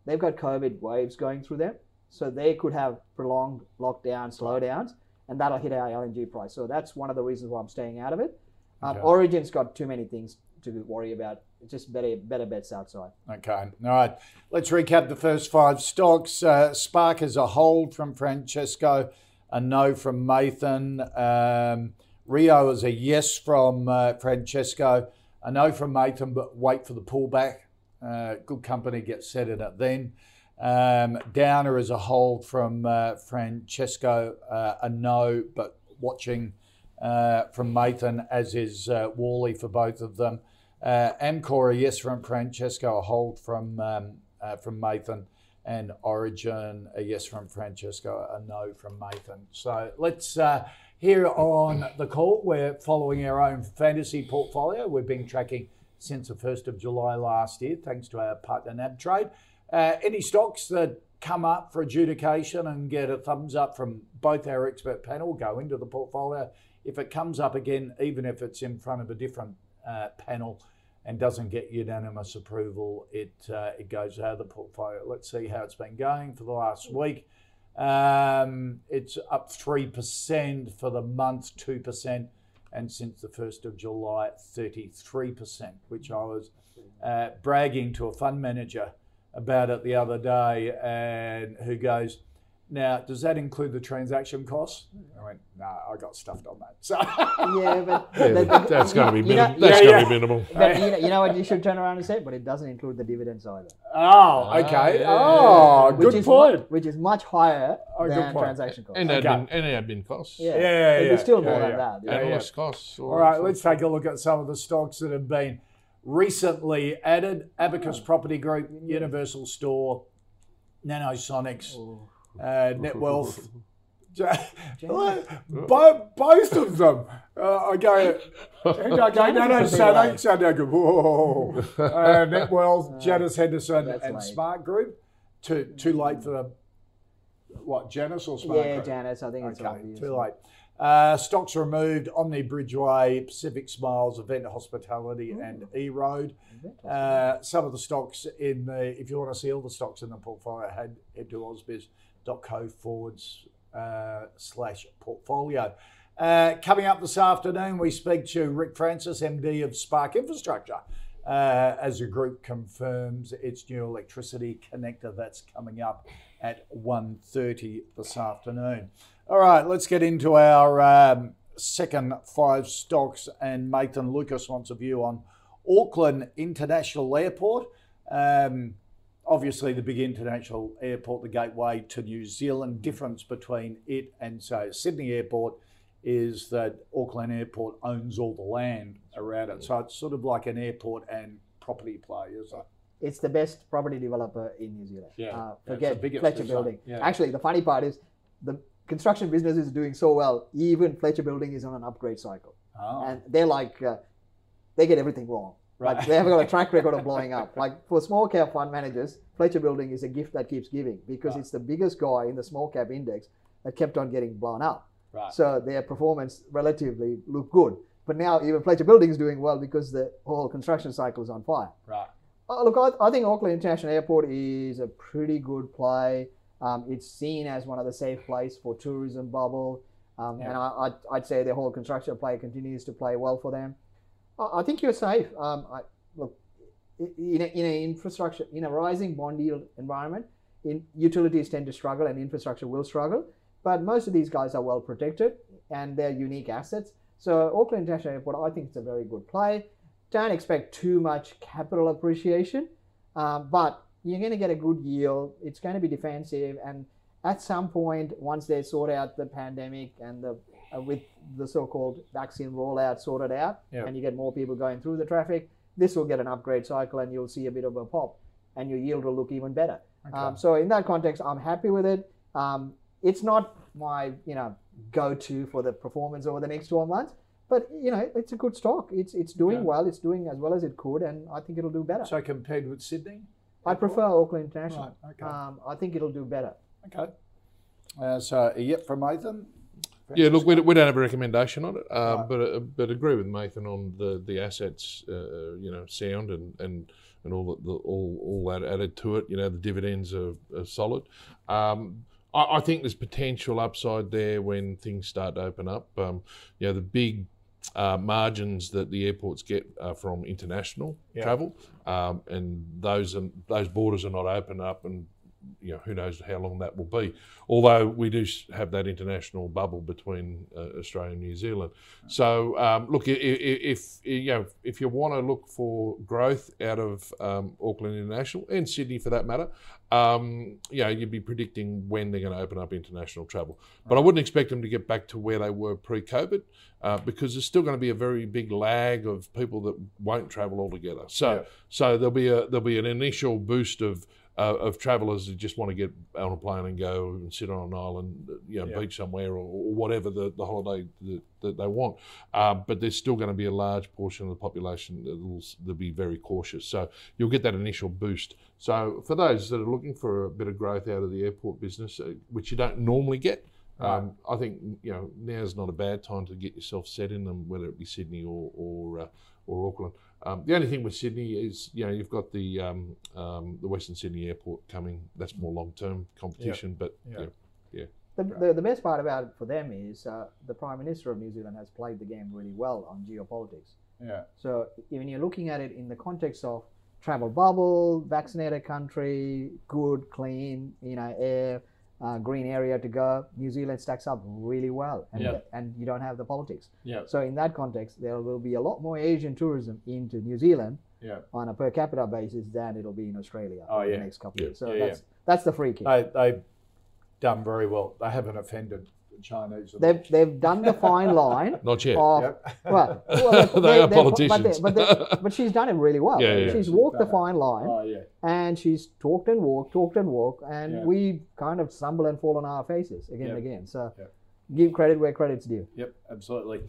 They've got COVID waves going through them, so they could have prolonged lockdown, slowdowns, and that'll hit our LNG price. So that's one of the reasons why I'm staying out of it. Um, Origin's got too many things to worry about. It's just better better bets outside. Okay. All right. Let's recap the first five stocks. Uh, Spark is a hold from Francesco, a no from Mathan. Um, Rio is a yes from uh, Francesco, a no from Mathan, but wait for the pullback. Uh, good company gets set in it then. Um, Downer is a hold from uh, Francesco, uh, a no, but watching uh, from Mathan, as is uh, Worley for both of them. Uh, Amcor, a yes from Francesco, a hold from um, from Mathan, and Origin, a yes from Francesco, a no from Mathan. So let's uh, here on the call. We're following our own fantasy portfolio. We've been tracking since the first of July last year, thanks to our partner NabTrade. Uh, any stocks that come up for adjudication and get a thumbs up from both our expert panel go into the portfolio. If it comes up again, even if it's in front of a different uh, panel and doesn't get unanimous approval, it uh, it goes out of the portfolio. Let's see how it's been going for the last week. Um, it's up three percent for the month, two percent, and since the first of July, thirty-three percent, which I was uh, bragging to a fund manager about it the other day, and who goes, "Now, does that include the transaction costs?" I went, "No, I got stuffed on that." So. Yeah, but <laughs> Yeah, but- that- that's going to be you know- minimal. That's Yeah, going yeah. to be minimal. But you know, you know what you should turn around and say, but it doesn't include the dividends either. Oh, ah, okay. yeah, oh, Which good is point. mu- which is much higher Oh, than transaction costs. And Okay. admin, and admin costs. yeah, Yeah, yeah, It'd yeah, still yeah, more yeah. than that. Yeah, Analyst costs. All right, let's take a look at some of the stocks that have been recently added. Abacus Property Group, mm. Universal Store, Nanosonics, oh. Uh, Net Wealth. both, both of them. Uh, I go, <laughs> okay, no, no, so don't sound no good. Whoa. <laughs> Uh, Net Wealth, Janus Henderson, That's and late. Smart Group. Too too late for the what Janus or Smart Yeah, Group? Janus, I think it's Okay, obvious. too late. Uh, stocks removed: Omni Bridgeway, Pacific Smiles, Event Hospitality, and E Road. Uh, some of the stocks in the, if you want to see all the stocks in the portfolio, head head to ausbiz.co forwards uh, slash portfolio. Uh, coming up this afternoon, we speak to Rick Francis, MD of Spark Infrastructure, uh, as the group confirms its new electricity connector that's coming up at 1.30 this afternoon. All right, let's get into our um, second five stocks. And Nathan Lucas wants a view on Auckland International Airport. Um, obviously, the big international airport, the gateway to New Zealand. Difference between it and, say, Sydney Airport is that Auckland Airport owns all the land around it. So it's sort of like an airport and property play, is it? It's the best property developer in New Zealand. Yeah. Uh, Yeah, it's the forget biggest, Fletcher? Building. Yeah. Actually, the funny part is the construction business is doing so well. Even Fletcher Building is on an upgrade cycle, Oh. and they're like, uh, they get everything wrong. Right. Like they haven't got a track record of <laughs> blowing up. Like for small cap fund managers, Fletcher Building is a gift that keeps giving because Right. it's the biggest guy in the small cap index that kept on getting blown up. Right. So their performance relatively looked good. But now even Fletcher Building is doing well because the whole construction cycle is on fire. Right. Uh, look, I, I think Auckland International Airport is a pretty good play. Um, it's seen as one of the safe places for tourism bubble, um, Yeah. and I, I'd, I'd say the whole construction play continues to play well for them. I, think you're safe. Um, I, look, in a, in a infrastructure in a rising bond yield environment, in utilities tend to struggle and infrastructure will struggle. but most of these guys are well protected and they're unique assets. So Auckland International Airport, I think it's a very good play. Don't expect too much capital appreciation, um, but you're going to get a good yield. It's going to be defensive, and at some point, once they sort out the pandemic and the with the so-called vaccine rollout sorted out, Yeah. and you get more people going through the traffic, this will get an upgrade cycle, and you'll see a bit of a pop, and your yield will look even better. Um, so in that context, I'm happy with it. Um, it's not my you know go-to for the performance over the next 12 months, but you know it's a good stock. It's it's doing Okay. well. It's doing as well as it could, and I think it'll do better. So compared with Sydney? I prefer Auckland International. Right, okay. Um, I think it'll do better. Okay. Uh, so yep from Mathan. Yeah, look, we, we don't have a recommendation on it, uh, Right. but uh, but agree with Mathan on the the assets, uh, you know, sound and and and all the, the all all that added to it. You know, the dividends are, are solid. Um, I, I think there's potential upside there when things start to open up. Um, you know, the big uh, margins that the airports get are from international Yeah. travel, um, and those are, those borders are not open up, and you know who knows how long that will be. Although we do have that international bubble between uh, Australia and New Zealand. So um, look, i- i- if, you know if you want to look for growth out of um, Auckland International and Sydney for that matter, um, you know you'd be predicting when they're going to open up international travel. But I wouldn't expect them to get back to where they were pre-COVID. Uh, because there's still going to be a very big lag of people that won't travel altogether. So, Yeah. so there'll be a there'll be an initial boost of uh, of travellers who just want to get on a plane and go and sit on an island, you know, Yeah. beach somewhere or, or whatever the, the holiday that, that they want. Um, but there's still going to be a large portion of the population that will that'll be very cautious. So you'll get that initial boost. So for those that are looking for a bit of growth out of the airport business, uh, which you don't normally get. Um, I think you know now's not a bad time to get yourself set in them, whether it be Sydney or or, uh, or Auckland. Um, the only thing with Sydney is you know you've got the um, um, the Western Sydney Airport coming. That's more long term competition, but Yeah. you know, The, the, the best part about it for them is uh, the Prime Minister of New Zealand has played the game really well on geopolitics. Yeah. So when you're looking at it in the context of travel bubble, vaccinated country, good, clean, you know, air, uh, green area to go, New Zealand stacks up really well, and Yeah. and you don't have the politics. Yeah. So in that context, there will be a lot more Asian tourism into New Zealand Yeah. on a per capita basis than it'll be in Australia Oh, over yeah. the next couple Yeah. of years. So that's that's the free kick. They they've done very well. They haven't offended the Chinese. They've they've done the fine <laughs> line not yet. of Yep. well, <laughs> well They they- are politicians. but, but, but she's done it really well. <laughs> Yeah, yeah. She's She's walked the done it. fine line, Oh yeah. and she's talked and walked, talked and walked, and Yeah. we kind of stumble and fall on our faces again Yep. and again. So Yep. give credit where credit's due. Yep, absolutely.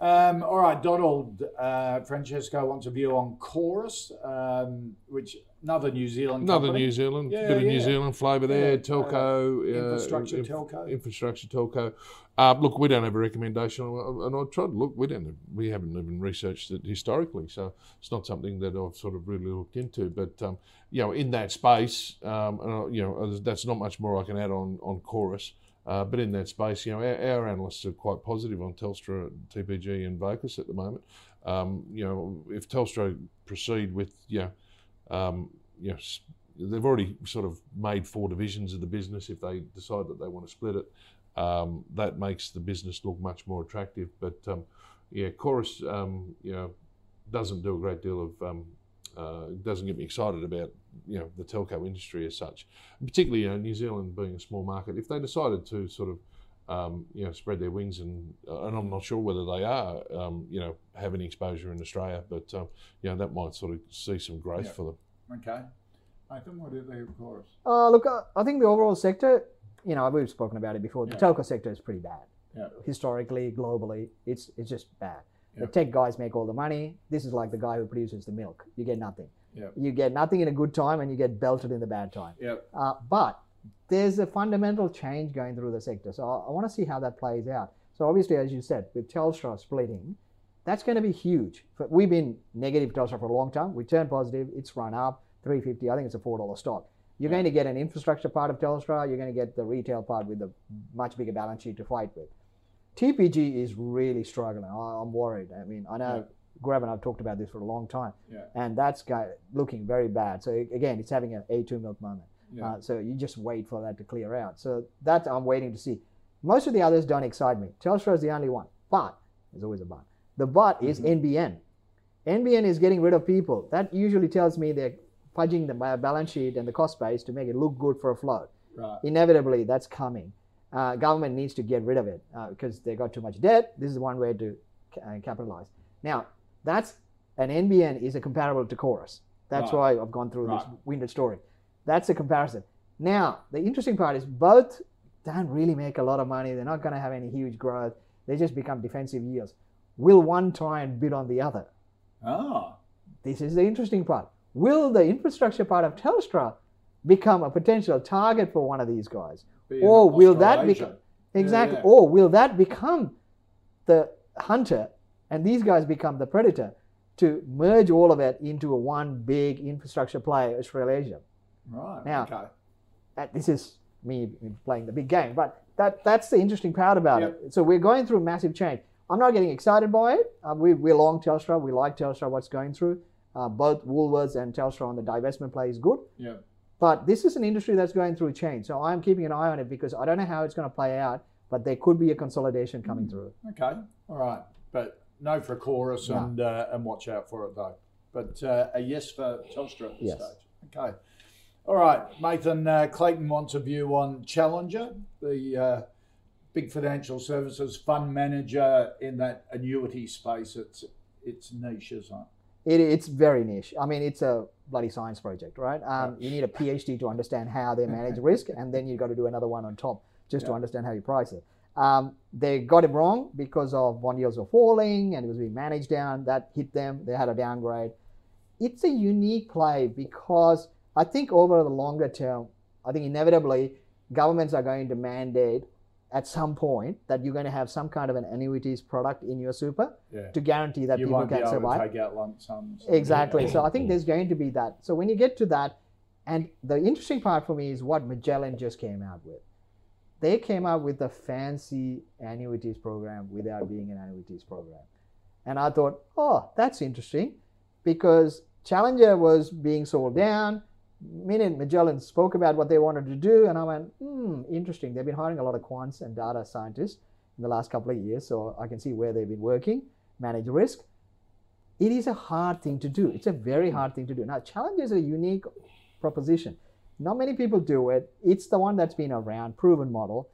Um, all right, Donald uh, Francesco wants a view on Chorus, um, which another New Zealand Another company. New Zealand, Yeah, bit of New. Zealand flavour there. Yeah, telco, uh, infrastructure inf- telco. infrastructure telco. Uh, look, we don't have a recommendation, and I tried to look. We don't. We haven't even researched it historically, so it's not something that I've sort of really looked into. But um, you know, in that space, um, and, uh, you know, that's not much more I can add on on Chorus. Uh, but in that space, you know, our, our analysts are quite positive on Telstra, TPG, and Vocus at the moment. Um, you know, if Telstra proceed with, you know, um, you know, they've already sort of made four divisions of the business. If they decide that they want to split it, um, that makes the business look much more attractive. But um, yeah, Chorus, um, you know, doesn't do a great deal of, um, uh, doesn't get me excited about, you know, the telco industry as such. Particularly, you know, New Zealand being a small market. If they decided to sort of um, you know, spread their wings, and uh, and I'm not sure whether they are, um, you know, have any exposure in Australia, but um, you know, that might sort of see some growth Yeah. for them. Okay. Mathan, what do you think of Chorus? Uh, look, uh, I think the overall sector, you know, we've spoken about it before. The Yeah. telco sector is pretty bad. Yeah. Historically, globally, it's it's just bad. The tech guys make all the money. This is like the guy who produces the milk. You get nothing. Yeah. You get nothing in a good time, and you get belted in the bad time. Yep. Uh, but there's a fundamental change going through the sector. So I, I want to see how that plays out. So obviously, as you said, with Telstra splitting, that's going to be huge. We've been negative Telstra for a long time. We turned positive. It's run up 350. I think it's a four dollar stock. You're going to get an infrastructure part of Telstra. You're going to get the retail part with a much bigger balance sheet to fight with. TPG is really struggling. I'm worried. I mean, I know Grab and I've talked about this for a long time, Yeah. and that's looking very bad. So again, it's having an A2 milk moment. Yeah. Uh, so you just wait for that to clear out. So that I'm waiting to see. Most of the others don't excite me. Telstra is the only one. But, there's always a but. The but is NBN. NBN is getting rid of people. That usually tells me they're fudging the ba- balance sheet and the cost base to make it look good for a float. Right. Inevitably, that's coming. Uh, government needs to get rid of it uh, because they got too much debt. This is one way to ca- uh, capitalize. Now, that's an NBN is a comparable to Chorus. That's Right. why I've gone through this Right. winded story. That's a comparison. Now, the interesting part is both don't really make a lot of money. They're not going to have any huge growth. They just become defensive yields. Will one try and bid on the other? Ah. This is the interesting part. Will the infrastructure part of Telstra become a potential target for one of these guys? Be Or will that become exactly yeah. or will that become the hunter and these guys become the predator to merge all of it into a one big infrastructure play, Australasia? Right. Now- okay. that this is me playing the big game, but that that's the interesting part about it. So we're going through massive change. I'm not getting excited by it. Uh, we, we're long Telstra. We like Telstra, what's going through. Uh, both Woolworths and Telstra on the divestment play is good. Yeah. But this is an industry that's going through change. So I'm keeping an eye on it because I don't know how it's going to play out, but there could be a consolidation coming Hmm. through. Okay. All right. But no for chorus No. and uh, and watch out for it though. But uh, a yes for Telstra at this Yes. stage. Okay. All right. Mathan uh, Clayton wants a view on Challenger, the uh, big financial services fund manager in that annuity space. It's it's niche, isn't it? It, it's very niche. I mean, it's a bloody science project, right? Um, you need a PhD to understand how they manage <laughs> risk, and then you've got to do another one on top just to understand how you price it. Um, they got it wrong because of bond yields were falling and it was being managed down. That hit them. They had a downgrade. It's a unique play because I think over the longer term, I think inevitably governments are going to mandate at some point that you're going to have some kind of an annuities product in your super Yeah. to guarantee that You people can survive. to take out lump sums. Exactly. So I think there's going to be that. So when you get to that, and the interesting part for me is what Magellan just came out with. They came up with a fancy annuities program without being an annuities program. And I thought, oh, that's interesting because Challenger was being sold down. Minute Magellan spoke about what they wanted to do, and I went, hmm, interesting. They've been hiring a lot of quants and data scientists in the last couple of years, so I can see where they've been working, manage risk it is a hard thing to do. It's a very hard thing to do. Now, Challenger is a unique proposition. Not many people do it. It's the one that's been around, proven model.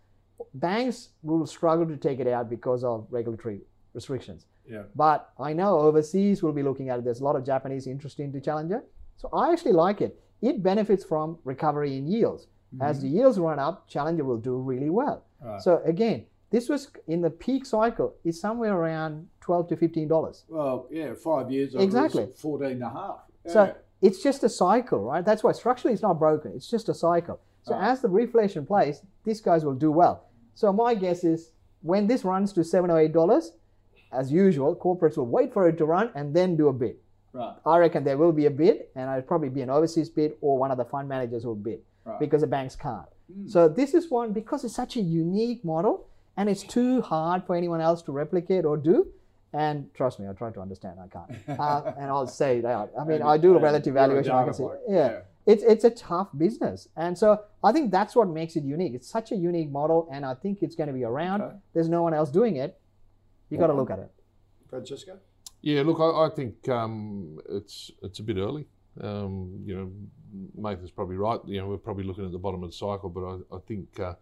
Banks will struggle to take it out because of regulatory restrictions. Yeah. But I know overseas will be looking at it. There's a lot of Japanese interest into Challenger. So I actually like it. It benefits from recovery in yields. Mm-hmm. As the yields run up, Challenger will do really well. Right. So again, this was in the peak cycle, is somewhere around 12 to $15. Well, yeah, five years. Exactly. 14 and a half. So Yeah. It's just a cycle, right? That's why structurally it's not broken. It's just a cycle. So Right. as the reflation plays, these guys will do well. So my guess is when this runs to seven or eight dollars, as usual, corporates will wait for it to run and then do a bid. right. I reckon there will be a bid, and it'll probably be an overseas bid or one of the fund managers will bid Right. because the banks can't. Hmm. So this is one because it's such a unique model and it's too hard for anyone else to replicate or do. And trust me, I try to understand. I can't, <laughs> uh, and I'll say that. I mean, And- I do and relative valuation. I can see, yeah, Yeah. it's it's a tough business, and so I think that's what makes it unique. It's such a unique model, and I think it's going to be around. Okay. There's no one else doing it. You got to look at it. Francesco? Yeah, look, I, I think um, it's it's a bit early. Um, you know, Mathan's probably right. You know, we're probably looking at the bottom of the cycle, but I, I think uh,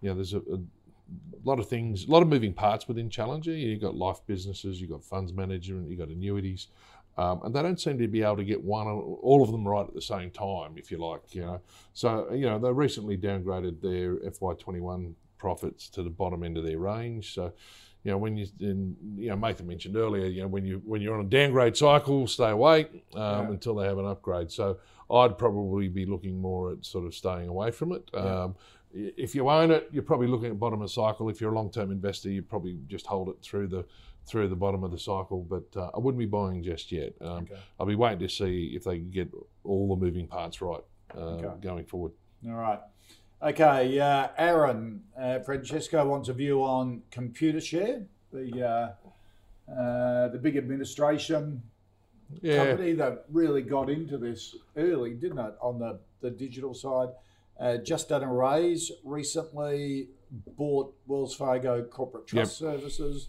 you know there's a, a lot of things, a lot of moving parts within Challenger. You've got life businesses, you've got funds management, you've got annuities, um, and they don't seem to be able to get one, all of them right at the same time, if you like. You know, so you know they recently downgraded their FY21 profits to the bottom end of their range. So you know, when you, in, you know, Mathan mentioned earlier, you know, when you when you're on a downgrade cycle, stay away um, Yeah. until they have an upgrade. So I'd probably be looking more at sort of staying away from it. Um, i- if you own it, you're probably looking at bottom of the cycle. If you're a long-term investor, you probably just hold it through the through the bottom of the cycle. But uh, I wouldn't be buying just yet. Um, Okay. I'll be waiting to see if they can get all the moving parts right uh, Okay. going forward. All right. Okay, uh, Aaron, uh, Francesco wants a view on Computershare, the uh, uh, the big administration Yeah. company that really got into this early, didn't it, on the, the digital side? Uh, just done a raise recently. bought Wells Fargo Corporate Trust Services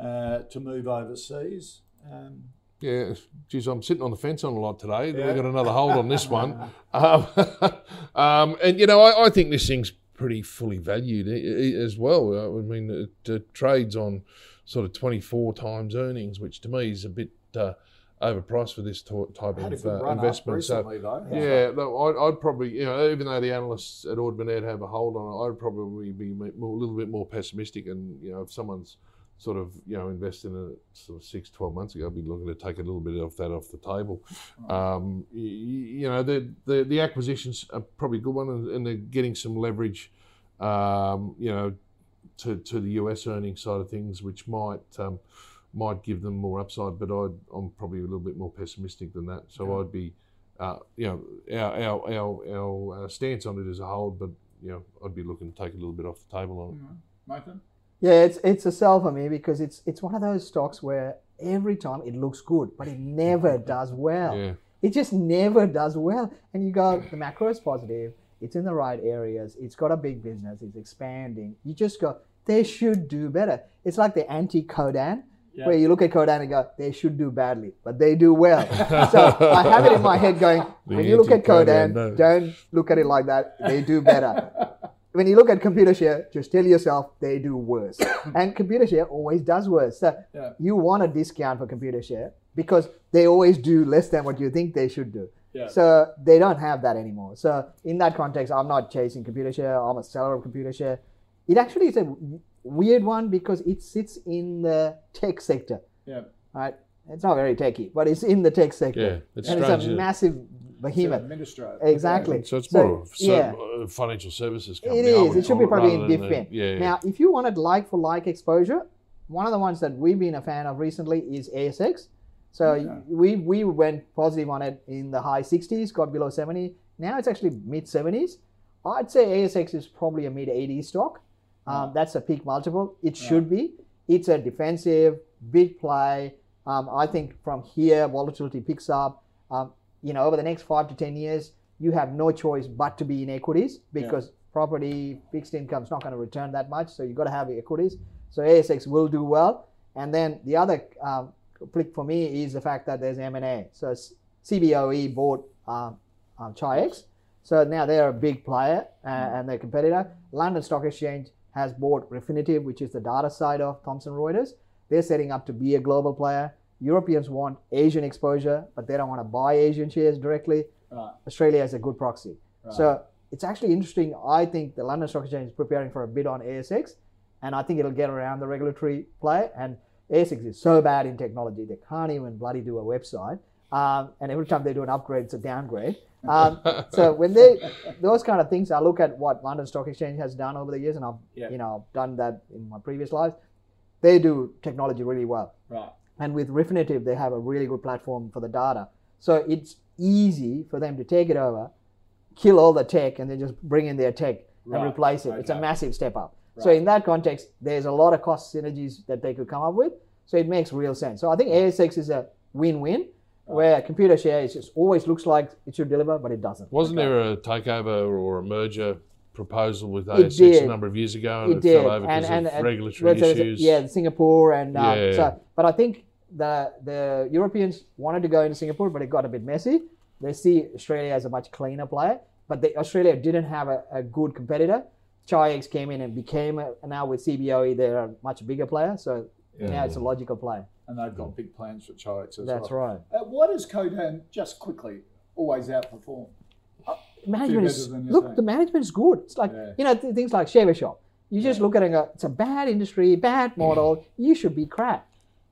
uh, to move overseas. Um, Yeah, geez, I'm sitting on the fence on a lot today. Yeah. We've got another hold on this one. <laughs> Um, <laughs> um, and, you know, I, I think this thing's pretty fully valued as well. Uh, I mean, it uh, trades on sort of 24 times earnings, which to me is a bit uh, overpriced for this type of uh, run up investment. So, though. yeah, no, I'd, I'd probably, you know, even though the analysts at Ord Minnett have a hold on it, I'd probably be more, a little bit more pessimistic. And, you know, if someone's sort of, you know, invested in it sort of six, 12 months ago, I'd be looking to take a little bit of that off the table. Um, you, you know, the, the, the acquisitions are probably a good one and, and they're getting some leverage, um, you know, to, to the US earnings side of things, which might um, might give them more upside. But I'd, I'm probably a little bit more pessimistic than that. So I'd be, uh, you know, our our, our, our uh, stance on it is a hold, but you know, I'd be looking to take a little bit off the table on it. Mathan? Yeah, it's it's a sell for me because it's it's one of those stocks where every time it looks good, but it never <laughs> does well. Yeah. It just never does well. And you go, the macro is positive. It's in the right areas. It's got a big business. It's expanding. You just go, they should do better. It's like the anti-Codan, Yeah. where you look at Codan and go, they should do badly, but they do well. <laughs> so I have it in my head going, when you look at Codan, no. don't look at it like that. They do better. <laughs> when you look at Computershare, just tell yourself they do worse. <coughs> and Computershare always does worse. So Yeah. you want a discount for Computershare because they always do less than what you think they should do. Yeah. So they don't have that anymore. So in that context, I'm not chasing Computershare. I'm a seller of Computershare. It actually is a weird one because it sits in the tech sector. Yeah. Right? It's not very techy, but it's in the tech sector. Yeah, it's and strange, it's a isn't it? massive behemoth. administrator. Exactly. So it's So, more of a yeah. uh, financial services company. It I is. would It should be probably in than the- different. Yeah. Now, if you wanted like for like exposure, one of the ones that we've been a fan of recently is ASX. So Okay. we we went positive on it in the high 60s, got below 70. Now it's actually mid 70s. I'd say ASX is probably a mid 80s stock. Um, That's a peak multiple. It should be. It's a defensive, big play. Um, I think from here, volatility picks up. Um, you know, over the next five to 10 years, you have no choice but to be in equities because property, fixed income is not going to return that much. So you've got to have equities. So ASX will do well. And then the other um, click for me is the fact that there's M&A. So CBOE bought um, um, Chi-X. So now they're a big player uh, and they're a competitor. London Stock Exchange has bought Refinitiv, which is the data side of Thomson Reuters. They're setting up to be a global player. Europeans want Asian exposure, but they don't want to buy Asian shares directly. Right. Australia is a good proxy. Right. So it's actually interesting. I think the London Stock Exchange is preparing for a bid on ASX, and I think it'll get around the regulatory play. And ASX is so bad in technology, they can't even bloody do a website. Um, and every time they do an upgrade, it's a downgrade. Um, <laughs> so when they those kind of things, I look at what London Stock Exchange has done over the years, and I've Yeah. you know done that in my previous lives. They do technology really well. Right. And with Refinitiv, they have a really good platform for the data. So it's easy for them to take it over, kill all the tech, and then just bring in their tech Right. and replace it. It's a massive step up. So in that context, there's a lot of cost synergies that they could come up with. So it makes real sense. So I think ASX is a win-win, where Computershare is just always looks like it should deliver, but it doesn't. Wasn't there a takeover or a merger proposal with It ASX a number of years ago, and it it, did, fell over and because and of and- regulatory a- issues? Yeah, Singapore and uh, Yeah. so. But I think the the Europeans wanted to go into Singapore, but it got a bit messy. They see Australia as a much cleaner player, but the, Australia didn't have a, a good competitor. Chi-X came in and became a, now with CBOE they're a much bigger player, so now it's a logical play. And they've got big plans for Chi-X as That's well. That's right. Uh, what does Codan, just quickly, always outperform? management is look think. the management is good it's like Yeah. you know th- things like shaver shop you just Yeah. look at it and go it's a bad industry bad model you should be crap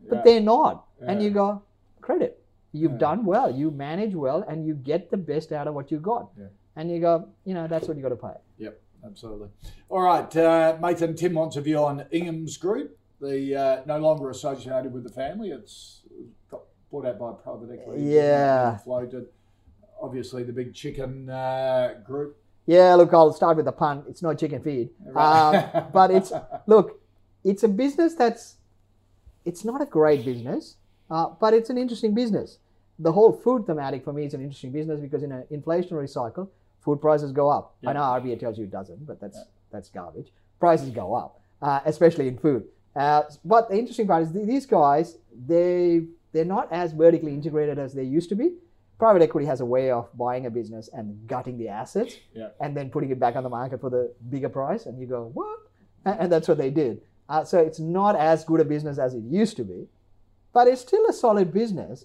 but they're not and you go credit you've done well you manage well and you get the best out of what you've got Yeah. and you go you know that's what you got to pay Yep, absolutely. All right, uh, Mathan, Tim wants a view on Ingham's Group, the uh, no longer associated with the family. It's got bought out by private equity. Yeah. Floated. Obviously, the big chicken uh, group. yeah look i'll start with the pun it's not chicken feed Right. um, <laughs> but it's look it's a business that's it's not a great business uh, but it's an interesting business the whole food thematic for me is an interesting business because in an inflationary cycle food prices go up i Yeah. know RBA tells you it doesn't but that's that's garbage prices go up, uh, especially in food. Uh, but the interesting part is th- these guys, they they're not as vertically integrated as they used to be. Private equity has a way of buying a business and gutting the assets Yeah. and then putting it back on the market for the bigger price. And you go, what? And, and that's what they did. Uh, so it's not as good a business as it used to be, but it's still a solid business.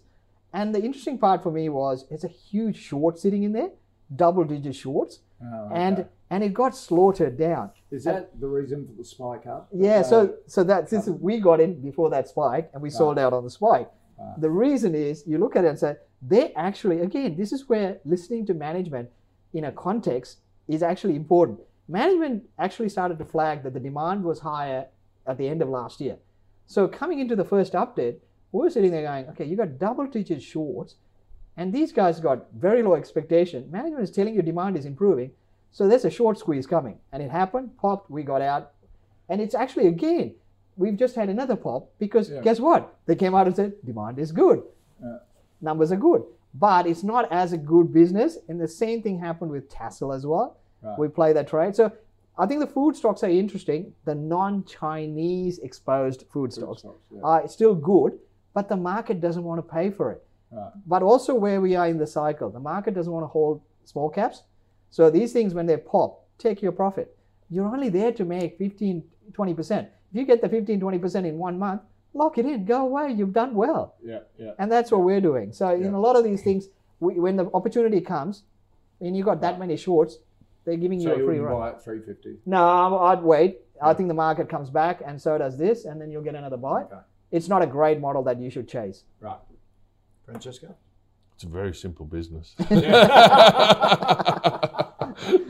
And the interesting part for me was it's a huge short sitting in there, double digit shorts, Oh, okay. and it got slaughtered down. is that the reason for the spike up? Yeah, Uh, so so that since we got in before that spike and we sold out on the spike, the reason is you look at it and say they actually again this is where listening to management in a context is actually important. Management actually started to flag that the demand was higher at the end of last year. So coming into the first update, we were sitting there going, okay, you got double digit shorts, and these guys got very low expectation. Management is telling you demand is improving, so there's a short squeeze coming, and it happened. Popped, we got out, and it's actually again, we've just had another pop because guess what? They came out and said demand is good, numbers are good, but it's not as a good business. And the same thing happened with Tassal as well. We play that trade, so. I think the food stocks are interesting. The non-Chinese exposed food stocks stocks, yeah. are still good, but the market doesn't want to pay for it. Right. But also where we are in the cycle, the market doesn't want to hold small caps. So these things, when they pop, take your profit. You're only there to make 15, 20%. If you get the 15, 20% in one month, lock it in, go away. You've done well. Yeah, yeah. And that's what we're doing. So in a lot of these things, we, when the opportunity comes, and you've got that many shorts, they're giving So you a you free wouldn't run. buy at 350. No, I'd wait. I think the market comes back, and so does this, and then you'll get another bite. Okay. It's not a great model that you should chase. Right. Francesco? It's a very simple business. <laughs> <laughs> <laughs>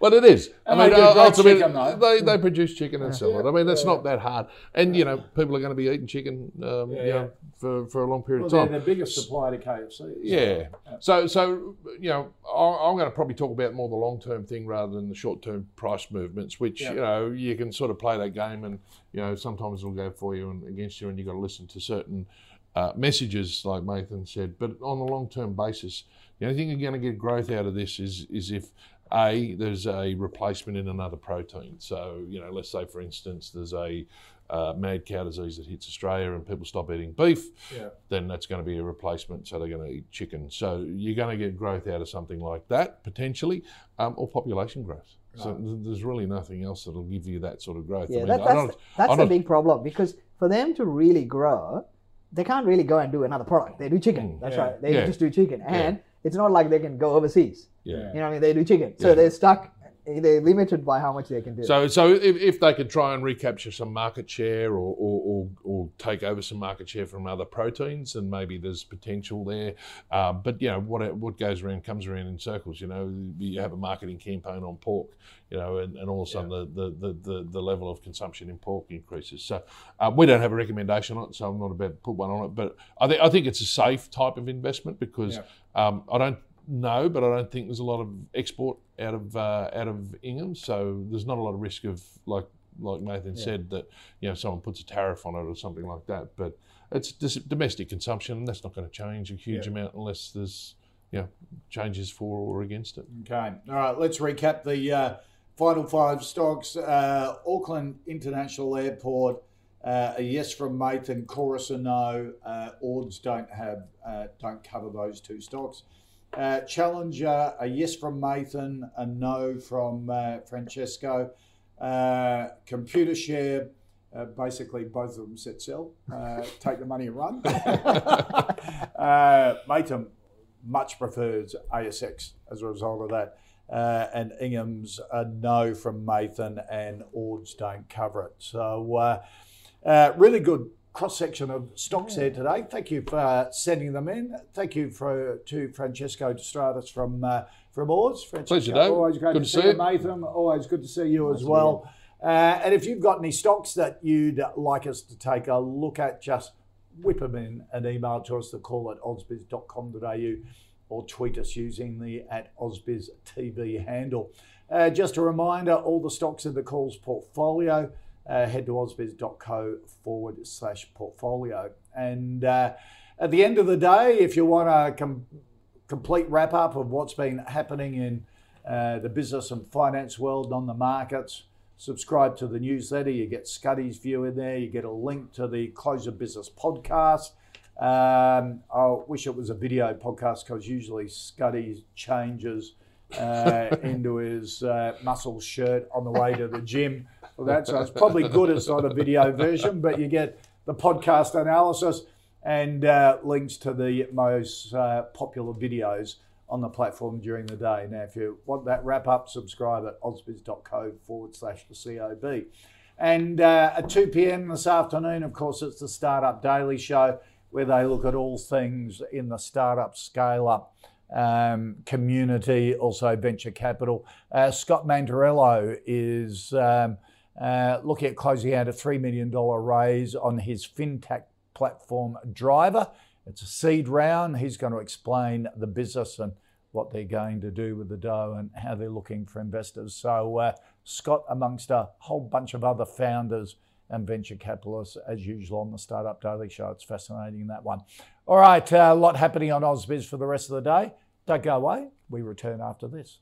but it is. I mean, ultimately, chicken, they, they produce chicken and sell it. I mean, it's not that hard. And, you know, people are going to be eating chicken um, you yeah. know, for, for a long period Well, of time. they're the biggest supplier to KFC. Yeah. So, so you know, I- I'm going to probably talk about more the long term thing rather than the short term price movements, which Yeah. you know you can sort of play that game, and you know sometimes it'll go for you and against you, and you've got to listen to certain uh, messages, like Mathan said. But on a long term basis, the only thing you're going to get growth out of this is is if a there's a replacement in another protein. So you know, let's say for instance, there's a uh, mad cow disease that hits Australia and people stop eating beef, Yeah. then that's going to be a replacement. So they're going to eat chicken. So you're going to get growth out of something like that potentially, um, or population growth. So th- there's really nothing else that'll give you that sort of growth. Yeah, I mean, that, I that's, don't- that's I'm the not- big problem because for them to really grow, they can't really go and do another product. They do chicken. That's Yeah. right. They Mm. Yeah. just do chicken. And it's not like they can go overseas. Yeah. You know what I mean? They do chicken. So Yeah. they're stuck, they're limited by how much they can do. So, so if, if they could try and recapture some market share or, or, or, or take over some market share from other proteins, then maybe there's potential there. Um, but you know what what goes around comes around in circles. You know, you have a marketing campaign on pork, you know, and, and all of a sudden the, the, the, the, the level of consumption in pork increases. So uh, we don't have a recommendation on it, so I'm not about to put one on it. But I think I think it's a safe type of investment because um, I don't know, but I don't think there's a lot of export out of uh, out of Ingham, so there's not a lot of risk of like like Mathan said that you know someone puts a tariff on it or something like that. But it's domestic consumption, and that's not going to change a huge amount unless there's you know changes for or against it. Okay. All right. Let's recap the uh, final five stocks. Uh, Auckland International Airport. Uh, a yes from Mathan, chorus a no. Uh, Ords don't have uh, don't cover those two stocks. Uh, Challenger, a yes from Mathan, a no from uh, Francesco. Uh, Computershare, uh, basically both of them said sell. Uh, take the money and run. <laughs> uh, much prefers ASX as a result of that. Uh, and Ingham's a no from Mathan, and Ords don't cover it. So, uh, uh, really good cross section of stocks there today. Thank you for sending them in. Thank you for to Francesco De Stradis from uh, from Ords. Francesco, Pleasure, Dave. Always great Good to to see see you, you. Mathan. Always good to see you as well. Uh, and if you've got any stocks that you'd like us to take a look at, just whip them in an email to us, the call at ausbiz.com.au or tweet us using the at Ausbiz TV handle. Uh, just a reminder, all the stocks in the calls portfolio, uh, head to ausbiz.co forward slash portfolio. And uh, at the end of the day, if you want a com- complete wrap up of what's been happening in uh, the business and finance world on the markets, subscribe to the newsletter. You get Scuddy's view in there. You get a link to the Close of Business podcast. Um, I wish it was a video podcast because usually Scuddy changes uh, <laughs> into his uh, muscle shirt on the way to the gym. Well, that so it's probably <laughs> good it's not a video version, but you get the podcast analysis and uh, links to the most uh, popular videos on the platform during the day. Now, if you want that wrap up, subscribe at ausbiz.co forward slash the COB. And uh, at 2 p.m. this afternoon, of course, it's the Startup Daily Show where they look at all things in the startup scale up um, community, also venture capital. Uh, Scott Mantarello is um, uh, looking at closing out a $3 million raise on his fintech platform Driver. It's a seed round. He's going to explain the business and what they're going to do with the dough and how they're looking for investors. So, uh, Scott, amongst a whole bunch of other founders and venture capitalists, as usual on the Startup Daily Show. It's fascinating, that one. All right, uh, a lot happening on AusBiz for the rest of the day. Don't go away. We return after this.